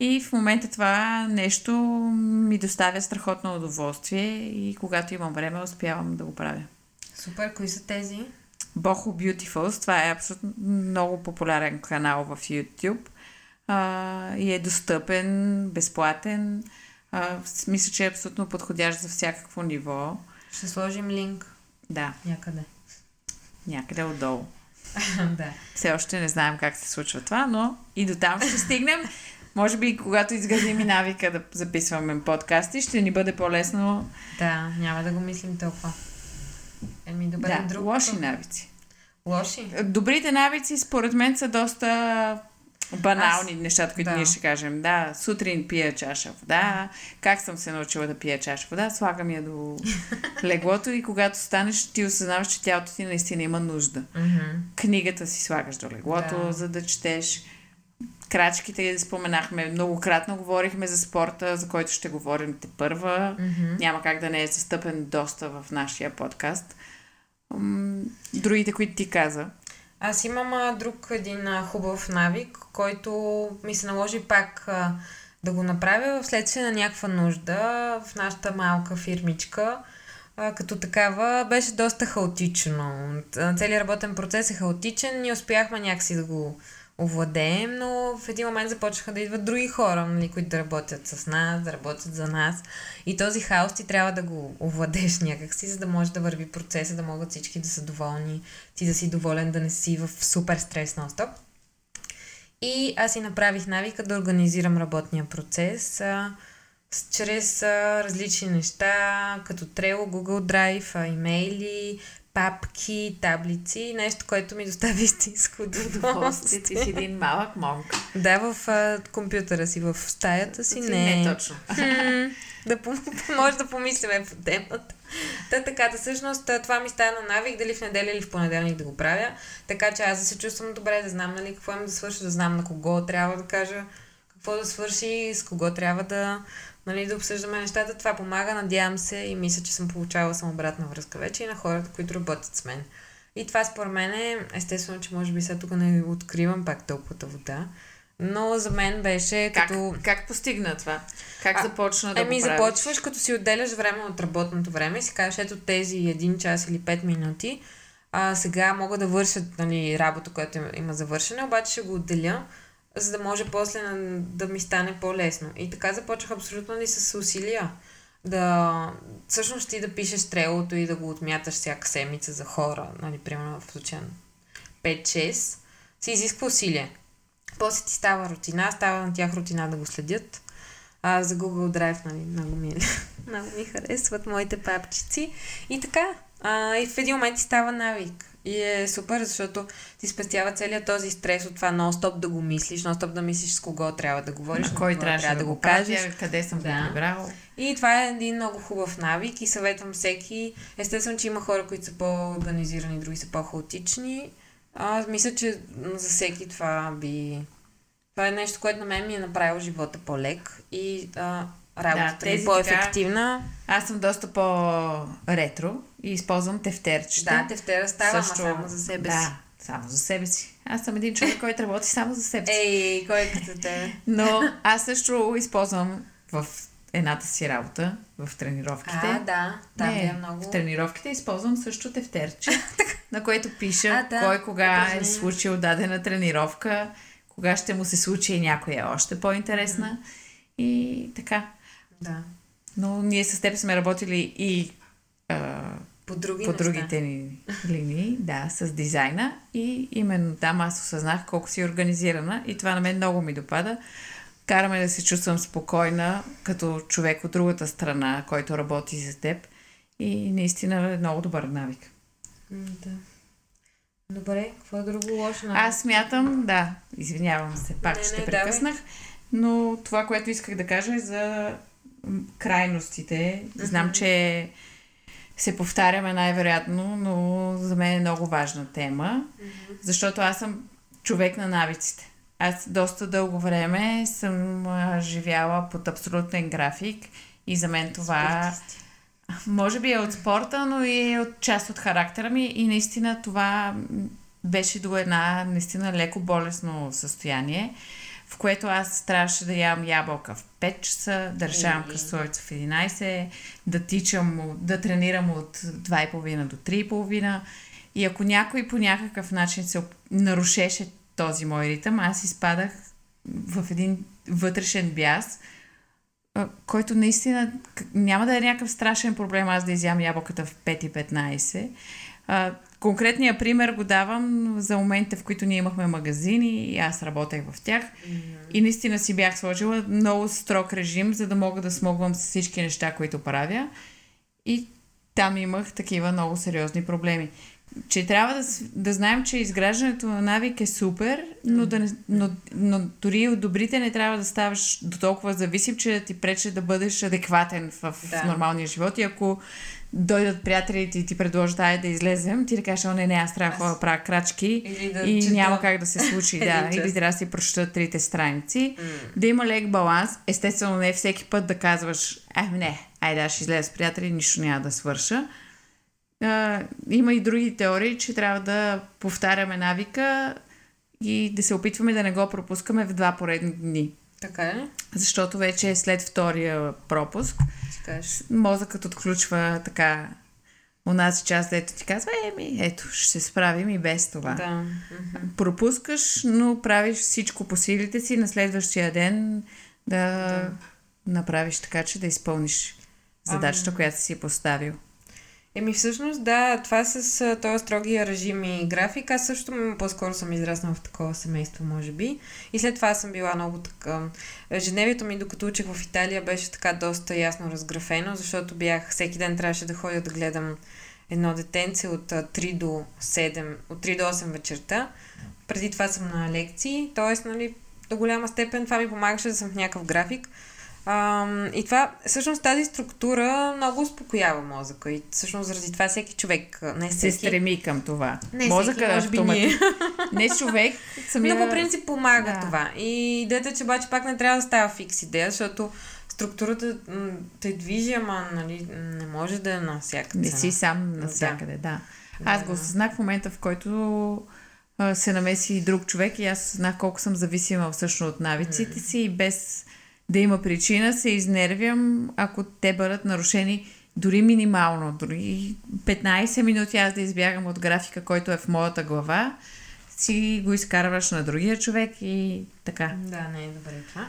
И в момента това нещо ми доставя страхотно удоволствие и когато имам време, успявам да го правя. Супер, кои са тези? Бохо Beautifuls. Това е абсолютно много популярен канал в YouTube а, и е достъпен, безплатен. А, мисля, че е абсолютно подходящ за всякакво ниво. Ще сложим линк Да, някъде. някъде отдолу. [laughs] да. Все още не знаем как се случва това, но и до там ще стигнем. Може би, когато изградим и навика да записваме подкасти, ще ни бъде по-лесно. Да, няма да го мислим толкова. Еми, добре, Да, друг. лоши навици. Лоши? Добрите навици, според мен, са доста банални Аз- нещата, които да. ние ще кажем. Да, сутрин пия чаша вода. Как съм се научила да пия чаша вода? Слагам я до [laughs] леглото и когато станеш, ти осъзнаваш, че тялото ти наистина има нужда. Книгата си слагаш до леглото, Да. за да четеш. Крачките споменахме, многократно говорихме за спорта, за който ще говорим те първа. Мгм. Няма как да не е застъпен доста в нашия подкаст. Другите, които ти каза. Аз имам а, друг един а, хубав навик, който ми се наложи пак а, да го направя вследствие на някаква нужда в нашата малка фирмичка. А, като такава беше доста хаотично. Целият работен процес е хаотичен. Ние успяхме някакси да го овладеем, но в един момент започнаха да идват други хора, нали, които да работят с нас, да работят за нас. И този хаос ти трябва да го овладеш някакси, за да може да върви процеса, да могат всички да са доволни, ти да си доволен, да не си в супер стрес нон-стоп. И аз си направих навика да организирам работния процес а, с, чрез а, различни неща, като Trello, Google Drive, а, имейли, папки, таблици, нещо, което ми достави [laughs] истинско удоволствие. Ти си един малък монк. Да, в а, компютъра си, в стаята си, не. Не точно. да, [laughs] може да помислиме по темата. Та така, да всъщност това ми стана навик, дали в неделя или в понеделник да го правя. Така че аз да се чувствам добре, да знам нали, какво имам да свърша, да знам на кого трябва да кажа какво да свърши, с кого трябва да, нали, да обсъждаме нещата. Това помага, надявам се и мисля, че съм получавала съм обратна връзка вече и на хората, които работят с мен. И това според мен е, естествено, че може би сега тук не откривам пак толкова вода, но за мен беше Как, като... как постигна това? Как А, започна да Еми, го правиш? започваш като си отделяш време от работното време и си кажеш, ето тези един час или 5 минути, а, сега мога да вършат нали, работа, която има, има завършена, обаче ще го отделя, за да може после на- да ми стане по-лесно. И така започнах абсолютно ли с усилия. Да, всъщност ти да пишеш стрелото и да го отмяташ всяка седмица за хора, нали, примерно в случая на 5-6, се изисква усилие. После ти става рутина, става на тях рутина да го следят. А, за Google Drive, нали, много ми, [laughs] много ми харесват моите папчици. И така, а, и в един момент ти става навик. И е супер, защото ти спестява целият този стрес от това нон-стоп да го мислиш, нон-стоп да мислиш с кого трябва да говориш, На кой кого трябваше да, го кажеш. кажеш, къде съм Да. го прибрал. И това е един много хубав навик и съветвам всеки. Естествено, че има хора, които са по-организирани, други са по-хаотични. Аз мисля, че за всеки това би... Това е нещо, което на мен ми е направило живота по-лек и а, работата Да, ми тези по-ефективна. Аз съм доста по-ретро и използвам тефтерчета. Да, тефтера става, Също- само за себе си. Да, само за себе си. Аз съм един човек, който работи само за себе си. Ей, кой е като те? Но аз също използвам в едната си работа, в тренировките. А, да, там Не, е много... в тренировките използвам също тефтерче, [laughs] на което пиша А, да, кой кога е случил дадена тренировка, кога ще му се случи и някоя още по-интересна. И така. Да. Но ние с теб сме работили и а, По други по неща. другите ни линии, да, с дизайна. И именно там аз осъзнах колко си организирана и това на мен много ми допада. Караме да се чувствам спокойна като човек от другата страна, който работи за теб. И наистина е много добър навик. Да. Добре, какво е друго лошо? на- Аз смятам, да, извинявам се, пак Не, ще не, прекъснах, но това, което исках да кажа е за крайностите. Знам, че се повтаряме най-вероятно, но за мен е много важна тема, защото аз съм човек на навиците. Аз доста дълго време съм а, живяла под абсолютен график и за мен това Спортисти. може би е от спорта, но и е от част от характера ми и наистина това беше до една наистина леко болесно състояние, в което аз трябваше да ям ябълка в 5 часа, да решавам Еми. кръстовица в 11, да тичам, да тренирам от 2,5 до 3,5 и ако някой по някакъв начин се нарушеше този мой ритъм, аз изпадах в един вътрешен бяс, който наистина няма да е някакъв страшен проблем аз да изям ябълката в 5.15. Конкретния пример го давам за моментите, в които ние имахме магазини и аз работех в тях. И наистина си бях сложила много строг режим, за да мога да смогвам с всички неща, които правя. И там имах такива много сериозни проблеми. Че трябва да, да знаем, че изграждането на навик е супер, но, да не, но, но дори от добрите не трябва да ставаш до толкова зависим, че да ти пречи да бъдеш адекватен в, в Да. нормалния живот. И ако дойдат приятелите и ти предложат ай да излезем, ти да кажеш, о не, не, аз трябва да ходя правя крачки Или да и чета. няма как да се случи, [laughs] да. Или трябва да си прочета трите страници. М. Да има лек баланс. Естествено, не всеки път да казваш, ами не, айде аз ще излеза с приятели, нищо няма да свърша. А, има и други теории, че трябва да повтаряме навика и да се опитваме да не го пропускаме в два поредни дни. Така ли? Защото вече след втория пропуск кажеш. мозъкът отключва така Унази част, дето ти казва, еми, ето, ще се справим и без това. Да. Пропускаш, но правиш всичко по силите си на следващия ден да, направиш така, че да изпълниш задачата, която си поставил. Еми всъщност да, това с този строгия режим и график, аз също по-скоро съм израснала в такова семейство, може би. И след това съм била много така... Ежедневието ми, докато учих в Италия, беше така доста ясно разграфено, защото бях, всеки ден трябваше да ходя да гледам едно детенце от а, 3 до 7, от 3 до 8 вечерта. Преди това съм на лекции, т.е. нали, до голяма степен това ми помагаше да съм в някакъв график. Ам, и това, всъщност тази структура много успокоява мозъка и всъщност заради това всеки човек, не Се всеки, стреми към това. не всеки, Мозъка може би автомати- ние. [laughs] Не човек, самия... Но по принцип помага Да. това. И идеята е, че обаче пак не трябва да става фикс идея, защото структурата те движи, ама нали, не може да е на всяка Не си сам навсякъде, да. Аз го осъзнах в момента, в който се намеси и друг човек и аз знах колко съм зависима всъщност от навиците си и без да има причина се изнервям, ако те бъдат нарушени дори минимално, дори 15 минути аз да избягам от графика, който е в моята глава, си го изкарваш на другия човек и така. Да, не е добре това.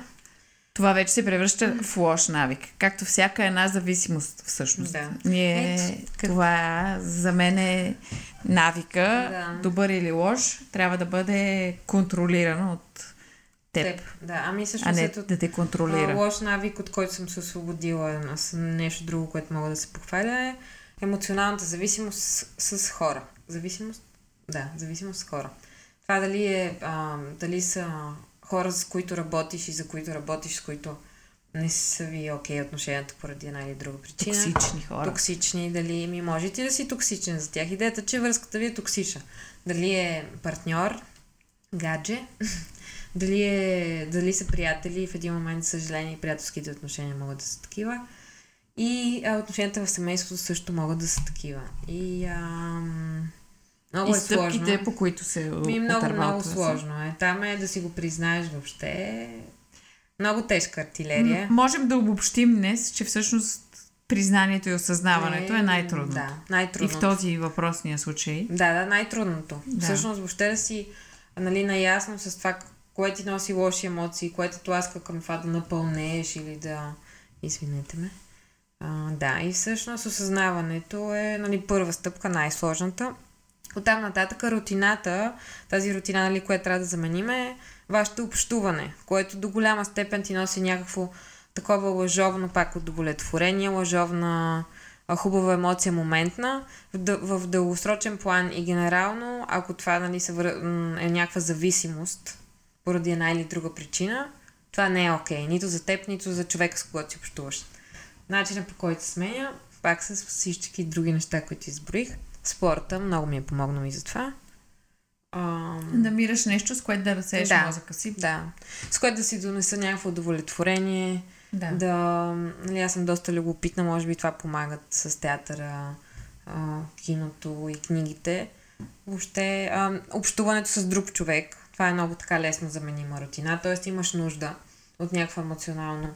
Това вече се превръща в лош навик. Както всяка една зависимост, всъщност. Да. Ние, Ето, това за мен е навика, Да. добър или лош, трябва да бъде контролирано от теб, Теб. Да, ами а всъщност не ето да те а, контролира. лош навик, от който съм се освободила, а с нещо друго, което мога да се похваля е емоционалната зависимост с, с хора. Зависимост? Да, зависимост с хора. Това дали, е, а, дали са хора, с които работиш и за които работиш, с които не са ви окей отношенията поради една или друга причина. Токсични хора. Токсични, дали ми може ти да си токсичен за тях. Идеята, че връзката ви е токсична. Дали е партньор, гадже, дали, е, дали са приятели, в един момент, съжаление, и приятелските отношения могат да са такива. И а, отношенията в семейството също могат да са такива. И ам, много и е сложно. по които се Ми е много, много сложно е. Там е да си го признаеш въобще. Много тежка артилерия. М- Можем да обобщим днес, че всъщност признанието и осъзнаването е най-трудното. Да, И най-трудното. в този въпросния случай. Да, да, най-трудното. Да. Всъщност, въобще да си нали, наясно с това, кое ти носи лоши емоции, кое те тласка към това да напълнееш или да... Извинете ме. А, да, и всъщност осъзнаването е нали, първа стъпка, най-сложната. Оттам нататък рутината, тази рутина, нали, която трябва да заменим е вашето общуване, което до голяма степен ти носи някакво такова лъжовно пак удовлетворение, лъжовна хубава емоция моментна, в, в дългосрочен план и генерално, ако това нали, е някаква зависимост поради една или друга причина, това не е окей. Нито за теб, нито за човека, с когото си общуваш. Начинът по който се сменя, пак с всички други неща, които изброих. Спорта много ми е помогнал и за това. Ам, Намираш нещо, с което да разсееш Да. мозъка си. да. С което да си донеса някакво удовлетворение. Да. Да, нали, аз съм доста любопитна, може би това помагат с театъра, а, киното и книгите. Въобще, а, общуването с друг човек, това е много така лесно заменима рутина, т.е. имаш нужда от някакво емоционално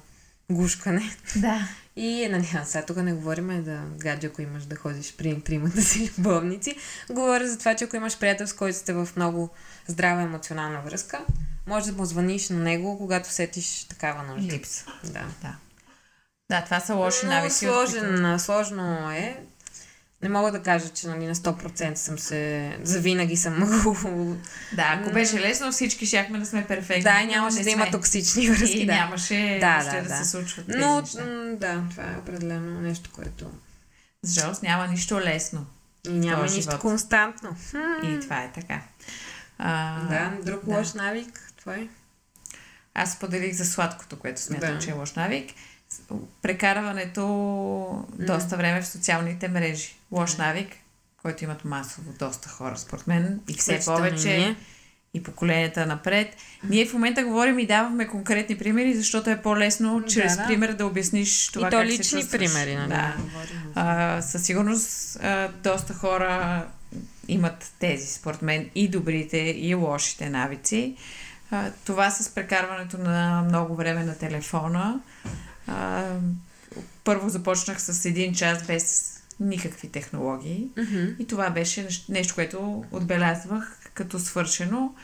гушкане. да. И, нали, а сега тук не говорим да гадже, ако имаш да ходиш при тримата [laughs] си любовници. Говоря за това, че ако имаш приятел, с който сте в много здрава емоционална връзка, може да му звъниш на него, когато сетиш такава нужда. Липса. Да. Да. Да, това са лоши навици. от които- сложен, сложно е. Не мога да кажа, че нали, на 100% съм се... Завинаги съм могъл... [laughs] Да, ако беше лесно, всички щяхме да сме перфектни. да, и нямаше да има токсични връзки. И да. нямаше Да, да, да, да. се случват тези Но, неща. да, това е определено нещо, което... За жалост няма нищо лесно. И няма нищо живот. константно. И това е така. А, Да, друг да. лош навик, това е. Аз споделих за сладкото, което смятам, Да. че е лош навик. Прекарването доста време в социалните мрежи. Лош навик, който имат масово доста хора, според мен. И все и повече. И поколенията напред. Ние в момента говорим и даваме конкретни примери, защото е по-лесно чрез да. пример да обясниш това и то как се лични чувстваш. примери, нали? Да. А, със сигурност а, доста хора имат тези, според мен, и добрите, и лошите навици. А, това с прекарването на много време на телефона. А, първо започнах с един час без никакви технологии. Мгм. И това беше нещ- нещо, което отбелязвах като свършено.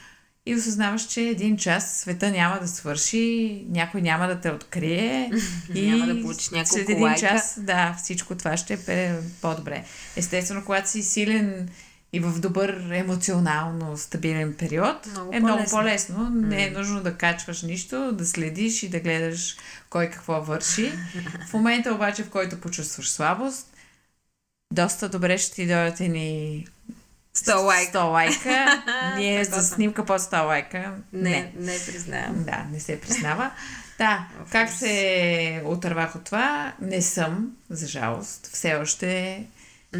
И осъзнаваш, че един час света няма да свърши, някой няма да те открие. [laughs] и Няма да получиш няколко след един лайка. час, да, всичко това ще е по-добре. Естествено, когато си силен и в добър емоционално стабилен период, Много е много по-лесно. по-лесно. Не е нужно да качваш нищо, да следиш и да гледаш кой какво върши. В момента обаче, в който почувстваш слабост, доста добре ще ти дойдат ни 100 лайка. 100 лайка. [laughs] Ние за снимка под 100 лайка. Не, не признавам. Да, не се признава. Да, как се отървах от това? Не съм, за жалост. Все още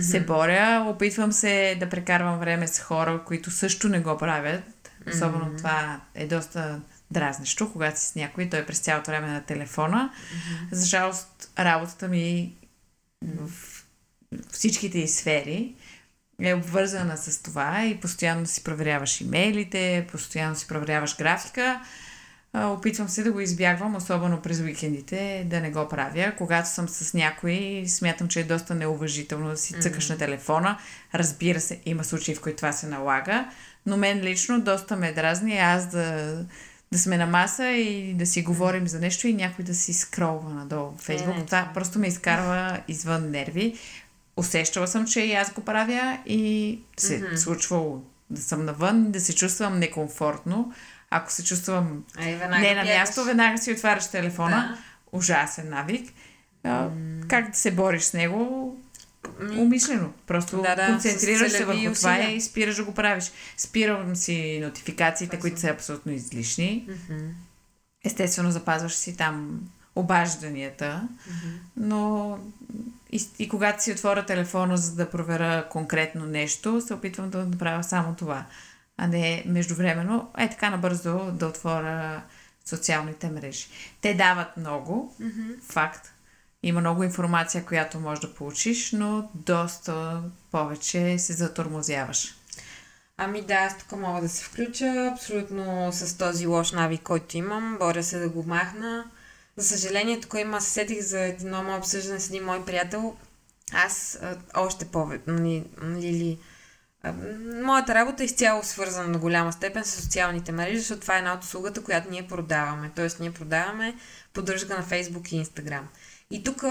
се боря. Опитвам се да прекарвам време с хора, които също не го правят. Особено това е доста дразнещо, когато си с някой, той през цялото време е на телефона. За жалост, работата ми в всичките й сфери е обвързана с това и постоянно си проверяваш имейлите, постоянно си проверяваш графика. Опитвам се да го избягвам, особено през уикендите, да не го правя. Когато съм с някой, смятам, че е доста неуважително да си цъкаш на телефона. Разбира се, има случаи, в които това се налага, но мен лично доста ме дразни аз да, да сме на маса и да си говорим за нещо и някой да си скролва надолу в Фейсбук. не, това просто ме изкарва извън нерви. Усещала съм, че и аз го правя и се mm-hmm. случвало да съм навън, да се чувствам некомфортно. Ако се чувствам Ай, не на място, веднага си отваряш телефона. Ужасен навик. А, Как да се бориш с него? Умишлено. Просто Да, да, концентрираш се върху това усилия. и спираш да го правиш. Спирам си нотификациите, които са абсолютно излишни. Естествено, запазваш си там обажданията, но и, и когато си отворя телефона, за да проверя конкретно нещо, се опитвам да направя само това, а не междувременно, е така набързо да отворя социалните мрежи. Те дават много, факт. Има много информация, която можеш да получиш, но доста повече се затормозяваш. Ами да, аз тук мога да се включа абсолютно с този лош навик, който имам. Боря се да го махна. За съжаление, тук има, се сетих за едно мое обсъждане с един мой приятел. Аз а, още повече, нали, нали, моята работа е изцяло свързана до голяма степен с социалните мрежи, защото това е една от услугата, която ние продаваме. Тоест, ние продаваме поддръжка на Facebook и Instagram. И тук,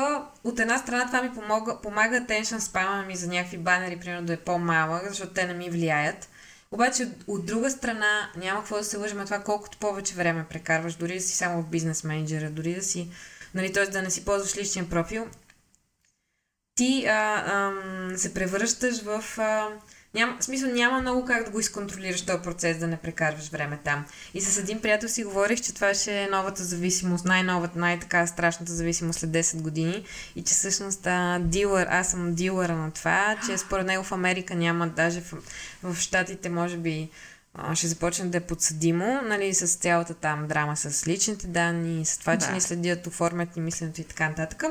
от една страна, това ми помога, помага attention спама ми за някакви банери, примерно да е по-малък, защото те не ми влияят. Обаче, от, друга страна, няма какво да се лъжим, това колкото повече време прекарваш, дори да си само в бизнес менеджера, дори да си, нали, т.е. да не си ползваш личен профил, ти а, ам, се превръщаш в... А, няма, в смисъл няма много как да го изконтролираш този процес, да не прекарваш време там. И с един приятел си говорих, че това ще е новата зависимост, най-новата, най-така страшната зависимост след 10 години. И че всъщност а, дилър, аз съм дилъра на това, че според него в Америка няма, даже в, в Штатите може би а, ще започне да е подсъдимо, нали, с цялата там драма с личните данни, с това, че Да. ни следят, оформят ни мисленето и така нататък.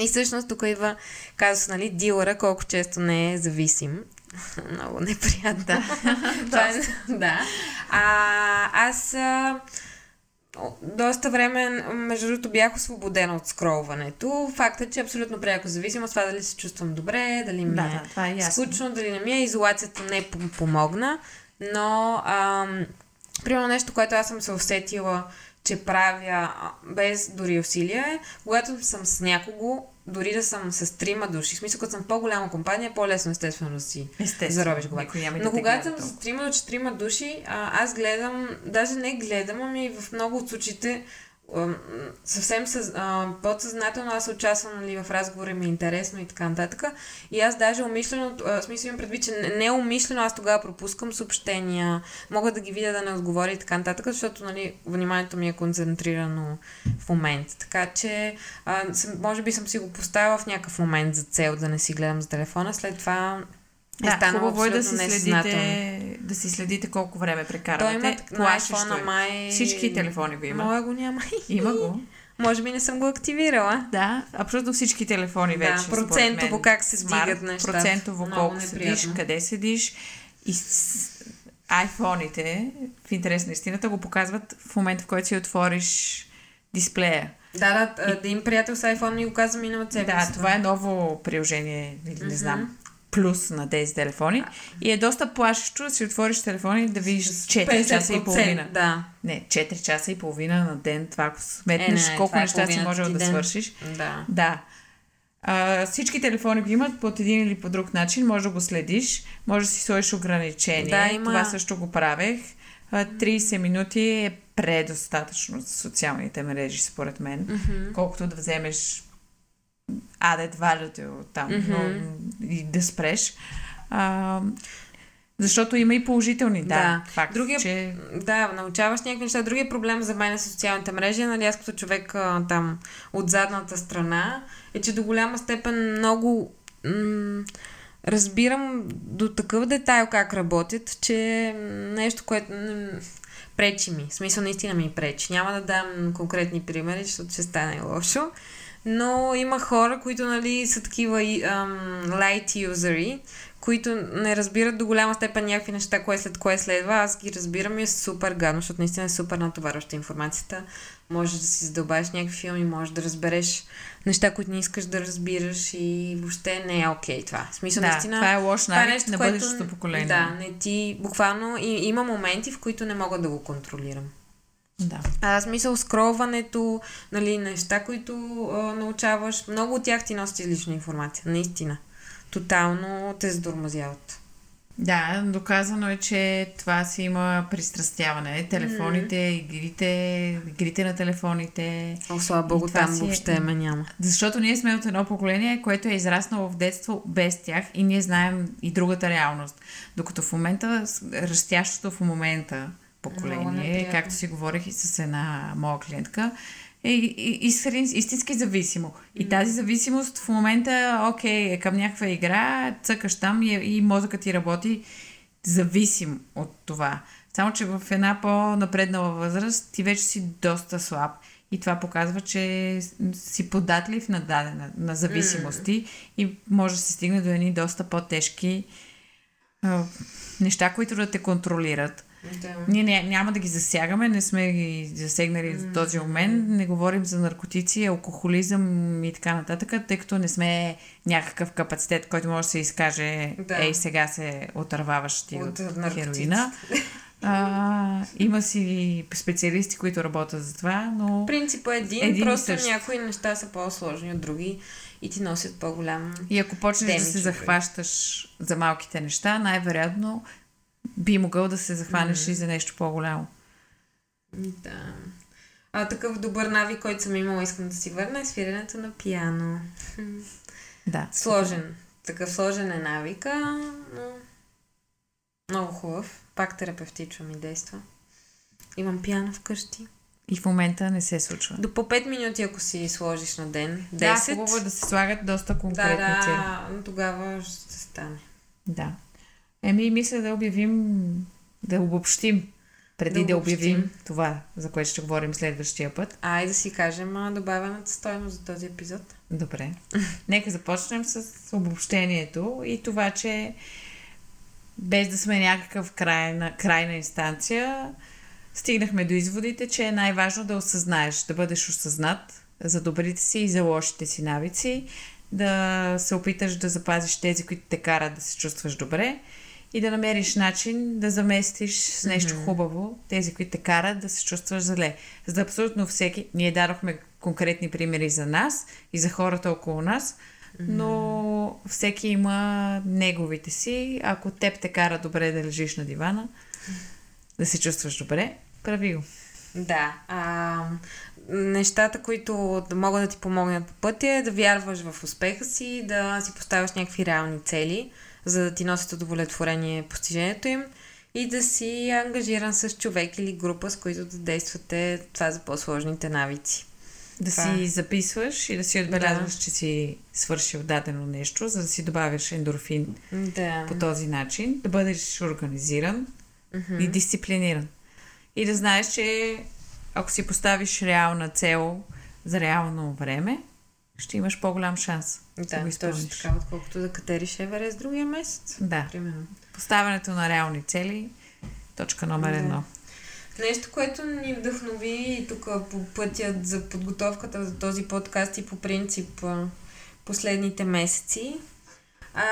И всъщност тук идва казус, нали, дилъра колко често не е зависим. [laughs] Много неприятно. Да. [laughs] Това е, [laughs] да. А, аз а, доста време, между другото, бях освободена от скролването. Факт е, че абсолютно пряко зависимо от това дали се чувствам добре, дали ми Да, е да, това е ясно. скучно, дали не ми е. Изолацията не пом- помогна, но ам, примерно нещо, което аз съм се усетила, че правя без дори усилия е, когато съм с някого, дори да съм с трима души, в смисъл, като съм по-голяма компания, е по-лесно естествено да си Естествено. заробиш глава. Да Но те когато съм с трима до четирима души, а, аз гледам, даже не гледам, ами в много от случаите съвсем съз, а, подсъзнателно аз участвам нали, в разговора ми е интересно и така нататък. И аз даже умишлено, а, смисъл имам предвид, че не, не умишлено аз тогава пропускам съобщения, мога да ги видя да не отговоря и така нататък, защото нали, вниманието ми е концентрирано в момента. Така че, а, съм, може би съм си го поставила в някакъв момент за цел да не си гледам за телефона, след това е Да, станало хубаво е да си, следите, да си следите колко време Той прекарвате. има так- на Плашещо е. май... Всички телефони го има. Моя го няма. Има го. [laughs] Може би не съм го активирала. Да, абсолютно всички телефони Да, вече. процентово мен. как се Смарт, стигат нещата. Процентово Много колко неприятно. седиш, къде седиш. И с айфоните, в интерес на истината, го показват в момента, в който си отвориш дисплея. Да, да, да им приятел с iPhone ми го каза миналата седмица. Да, това е ново приложение, или не знам, плюс на тези телефони. И е доста плашещо да си отвориш телефона и да видиш 4 часа и половина. Да. Не, 4 часа и половина на ден. Това ако сметнеш Е, не, колко е неща си можел да ден. свършиш. Да. Да. А, всички телефони ги имат по един или по друг начин. Може да го следиш. Може да си сложиш ограничение. Да, има- Това също го правех. А, 30 минути е предостатъчно за социалните мрежи, според мен. Мгм. Колкото да вземеш value от там но, и да спреш. А, защото има и положителни, да, Да. факт, Другия- че... Да, научаваш някакви неща. Другия проблем за мен с социалните мрежи, нали, аз като човек а, там от задната страна, е, че до голяма степен много м- разбирам до такъв детайл как работят, че нещо, което м- пречи ми. В смисъл, наистина ми пречи. Няма да дам конкретни примери, защото ще стане лошо. Но има хора, които нали, са такива ам, light юзери, които не разбират до голяма степен някакви неща, кое след кое следва. Аз ги разбирам и е супер гадно, защото наистина е супер натоварваща информацията. Можеш да си задълбаеш някакви филми, можеш да разбереш неща, които не искаш да разбираш и въобще не е окей това. В смисъл, Да, наистина, това е лош това е навик нещо, на бъдещото поколение. Да, не ти, буквално и, има моменти, в които не мога да го контролирам. Да. А, смисъл, скролването, нали, неща, които а, научаваш, много от тях ти носят излишна информация, наистина. Тотално те задормазяват. Да, доказано е, че това си има пристрастяване. Телефоните, игрите, игрите на телефоните. О, слава богу, там си е- въобще ме няма. Защото ние сме от едно поколение, което е израснало в детство без тях и ние знаем и другата реалност. Докато в момента, растящото в момента поколение, както си говорих и с една моя клиентка, е истински зависимо. И тази зависимост в момента, окей, е към някаква игра, цъкаш там и, и мозъкът ти работи зависим от това. Само, че в една по-напреднала възраст ти вече си доста слаб. И това показва, че си податлив на дадена, на зависимости и може да се стигне до едни доста по-тежки а, неща, които да те контролират. Да. Ние не, няма да ги засягаме, не сме ги засегнали до този момент, не говорим за наркотици, алкохолизъм и така нататък, тъй като не сме някакъв капацитет, който може да се изкаже, Да. ей сега се отърваваш ти от, От хероина. А, има си специалисти, които работят за това, но Принципът е един, Един просто същ. някои неща са по-сложни от други и ти носят по-голям... и ако почнеш да се че захващаш за малките неща, най-вероятно би могъл да се захванеш и за нещо по-голямо. Да. А такъв добър навик, който съм имала, искам да си върна, е свиренето на пиано. Да. Сложен. Такъв сложен е навика, но много хубав. Пак терапевтично ми действа. Имам пиано вкъщи. И в момента не се случва. До по 5 минути, ако си сложиш на ден. 10. Да, хубаво е да се слагат доста да, конкретни цели. да, но тогава ще стане. Да. Еми, мисля да обявим, да обобщим, преди Да да, обобщим. обявим това, за което ще говорим следващия път. Ай да си кажем а, добавената стойност за този епизод. Добре. [laughs] Нека започнем с обобщението и това, че без да сме някакъв крайна, крайна инстанция, стигнахме до изводите, че е най-важно да осъзнаеш, да бъдеш осъзнат за добрите си и за лошите си навици, да се опиташ да запазиш тези, които те карат да се чувстваш добре и да намериш начин да заместиш с нещо хубаво тези, които те карат да се чувстваш зле. За абсолютно всеки, ние дадохме конкретни примери за нас и за хората около нас, но всеки има неговите си. Ако теб те кара добре да лежиш на дивана, да се чувстваш добре, прави го. Да. А, нещата, които могат да ти помогнат по пътя е да вярваш в успеха си, да си поставяш някакви реални цели, за да ти носят удовлетворение постижението им и да си ангажиран с човек или група, с които да действате това за по-сложните навици. Да Това си е. записваш и да си отбелязваш, че си свършил дадено нещо, за да си добавяш ендорфин Да. по този начин, да бъдеш организиран и дисциплиниран. И да знаеш, че ако си поставиш реална цел за реално време, ще имаш по-голям шанс да, го точно така, отколкото да катериш Еверест другия месец. Да. Примерно. Поставянето на реални цели, точка номер Да. едно. Нещо, което ни вдъхнови и тук по пътя за подготовката за този подкаст и по принцип последните месеци. А,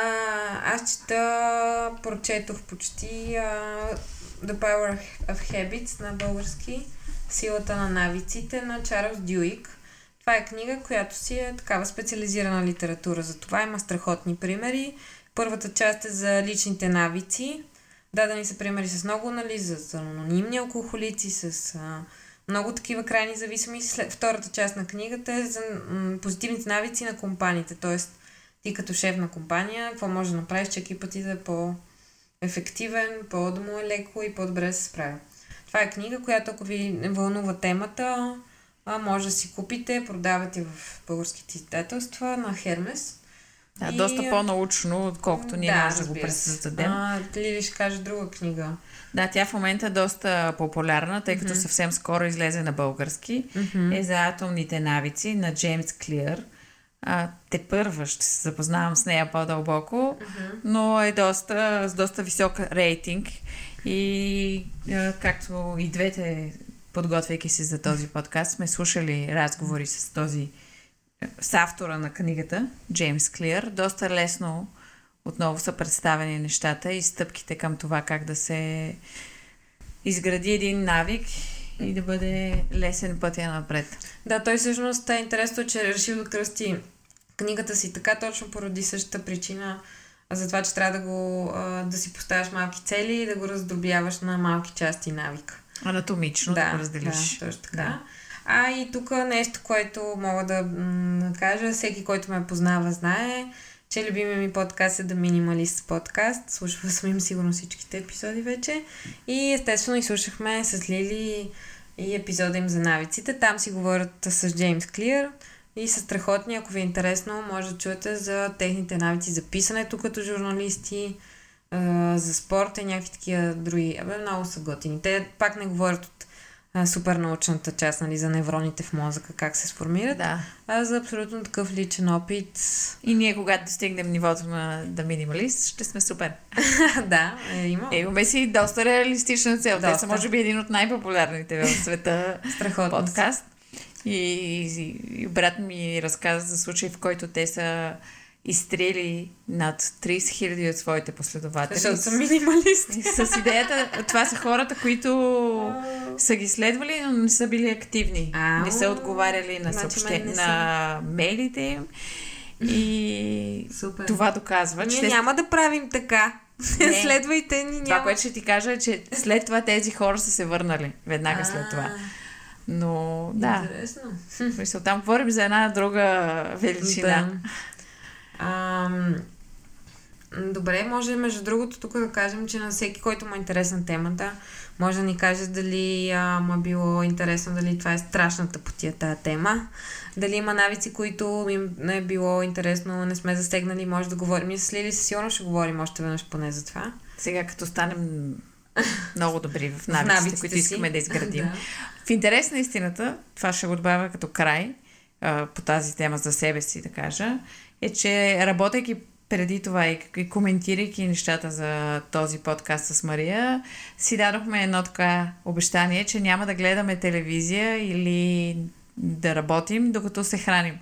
аз чета, прочетох почти а, The Power of Habits на български, Силата на навиците на Чарлз Дюик. Това е книга, която си е такава специализирана литература. За това има страхотни примери. Първата част е за личните навици. Дадени са примери с много анализа, за анонимни алкохолици, с а, много такива крайни зависими. След, втората част на книгата е за м, позитивните навици на компаниите. Тоест, ти като шеф на компания, какво може да направиш, че екипът ти да е по-ефективен, по-да му е леко и по-добре да се справя. Това е книга, която ако ви вълнува темата, а, може да си купите, продавате в българските издателства на Хермес. Да, И- доста по-научно, отколкото ние Да, може да го пресъздадем. А, Лили ще каже друга книга. Да, тя в момента е доста популярна, тъй като съвсем скоро излезе на български. Е за атомните навици на Джеймс Клиър. А, те първа ще се запознавам с нея по-дълбоко, но е доста, с доста висок рейтинг. И а, както и двете, подготвяйки се за този подкаст, сме слушали разговори с този с автора на книгата, Джеймс Клиър. Доста лесно отново са представени нещата и стъпките към това как да се изгради един навик и да бъде лесен пътя напред. Да, той всъщност е интересно, че е решил да кръсти книгата си така точно поради същата причина, за това, че трябва да, го, да си поставяш малки цели и да го раздробяваш на малки части навика. Анатомично да, го разделиш. Да, точно така. Да. А и тук нещо, което мога да м- кажа, всеки, който ме познава, знае, че любимия ми подкаст е The Minimalist подкаст. Слушала съм им сигурно всичките епизоди вече. И естествено изслушахме с Лили и епизода им за навиците. Там си говорят с Джеймс Клиър и са страхотни. Ако ви е интересно, може да чуете за техните навици за писането като журналисти, а, за спорта и някакви такива други. Абе, много са готини. Те пак не говорят от а, супер научната част, нали, за невроните в мозъка, как се сформират, Да. а за абсолютно такъв личен опит. И ние, когато достигнем нивото на The Minimalist, ще сме супер. [laughs] да, е, има. Е, имаме си доста реалистична цел. Те Доста. са, може би, един от най-популярните в света [laughs] Страхотно. подкаст. И, и, и брат ми разказа за случай, в който те са изстрели над 30 000 от своите последователи. Защото съм минималисти. С идеята, това са хората, които са ги следвали, но не са били активни. Ау. Не са отговаряли на, Значи съобще... на мейлите им. И Супер. това доказва, че Ние няма да правим така. Не. [laughs] Следвайте ни, това, няма. което ще ти кажа е, че след това тези хора са се върнали. Веднага след това. Но да, Интересно. мисъл, там говорим за една друга величина. Да. Ам, добре, може между другото тук да кажем, че на всеки, който му е интересна темата, може да ни каже дали а, му е било интересно, дали това е страшната по тия тази тема, дали има навици, които им не е било интересно, не сме застегнали, може да говорим. Ние с Лили със сигурно ще говорим още веднъж поне за това. Сега като станем много добри в [laughs] навиците, навиците които си. искаме да изградим. [laughs] Да. В интерес на истината, това ще го добавя като край а, по тази тема за себе си, да кажа, е, че работейки преди това и, и коментирайки нещата за този подкаст с Мария, си дадохме едно така обещание, че няма да гледаме телевизия или да работим, докато се храним.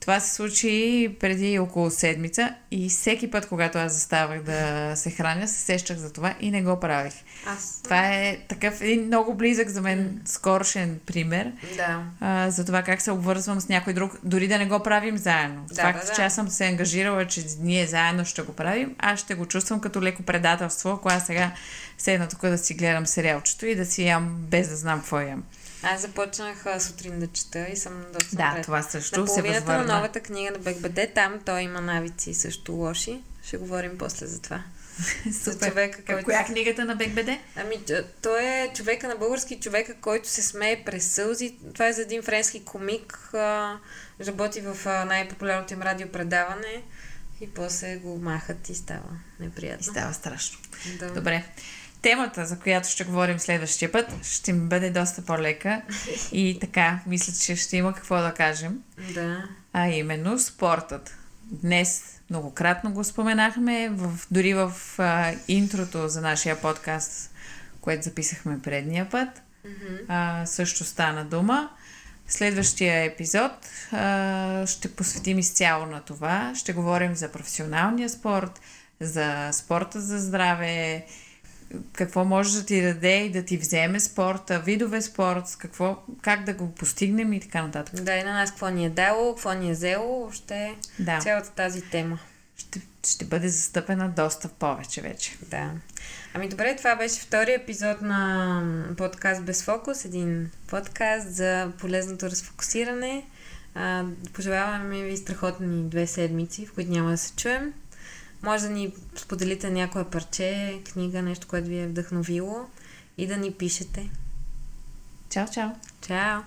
Това се случи преди около седмица и всеки път, когато аз заставах да се храня, се сещах за това и не го правих. Аз. Това е такъв един много близък за мен скорошен пример Да. а, за това как се обвързвам с някой друг, дори да не го правим заедно. Да, Факт, да, да. че аз съм се ангажирала, че ние заедно ще го правим, аз ще го чувствам като леко предателство, ако аз сега седна тук да си гледам сериалчето и да си ям без да знам какво ям. Аз започнах а, сутрин да чета и съм доста Да, напред. това също На се половината на възвърна. новата книга на БГБД, там той има навици също лоши. Ще говорим после за това. [laughs] За Супер. човека, Как- който... Коя книгата на БГБД? Ами, той е човека на български, човека, който се смее през сълзи. Това е за един френски комик. А, работи в а, най-популярното им радиопредаване и после го махат и става И неприятно. става страшно. Да. Добре. Темата, за която ще говорим следващия път, ще ми бъде доста по-лека. И така, мисля, че ще има какво да кажем. да. А именно спортът. Днес многократно го споменахме, в, дори в а, интрото за нашия подкаст което записахме предния път. Мгм. А, също стана дума. Следващия епизод а, ще посветим изцяло на това. Ще говорим за професионалния спорт, за спорта за здраве, какво може да ти даде и да ти вземе спорта, видове спорт, какво, как да го постигнем и така нататък. Да, и на нас какво ни е дало, какво ни е взело, въобще Да, цялата тази тема. ще, ще бъде застъпена доста повече вече. Да. Ами добре, това беше втори епизод на подкаст Без фокус, един подкаст за полезното разфокусиране. А, пожелаваме ви страхотни две седмици, в които няма да се чуем. Може да ни споделите някое парче, книга, нещо, което ви е вдъхновило и да ни пишете. Чао, чао! Чао!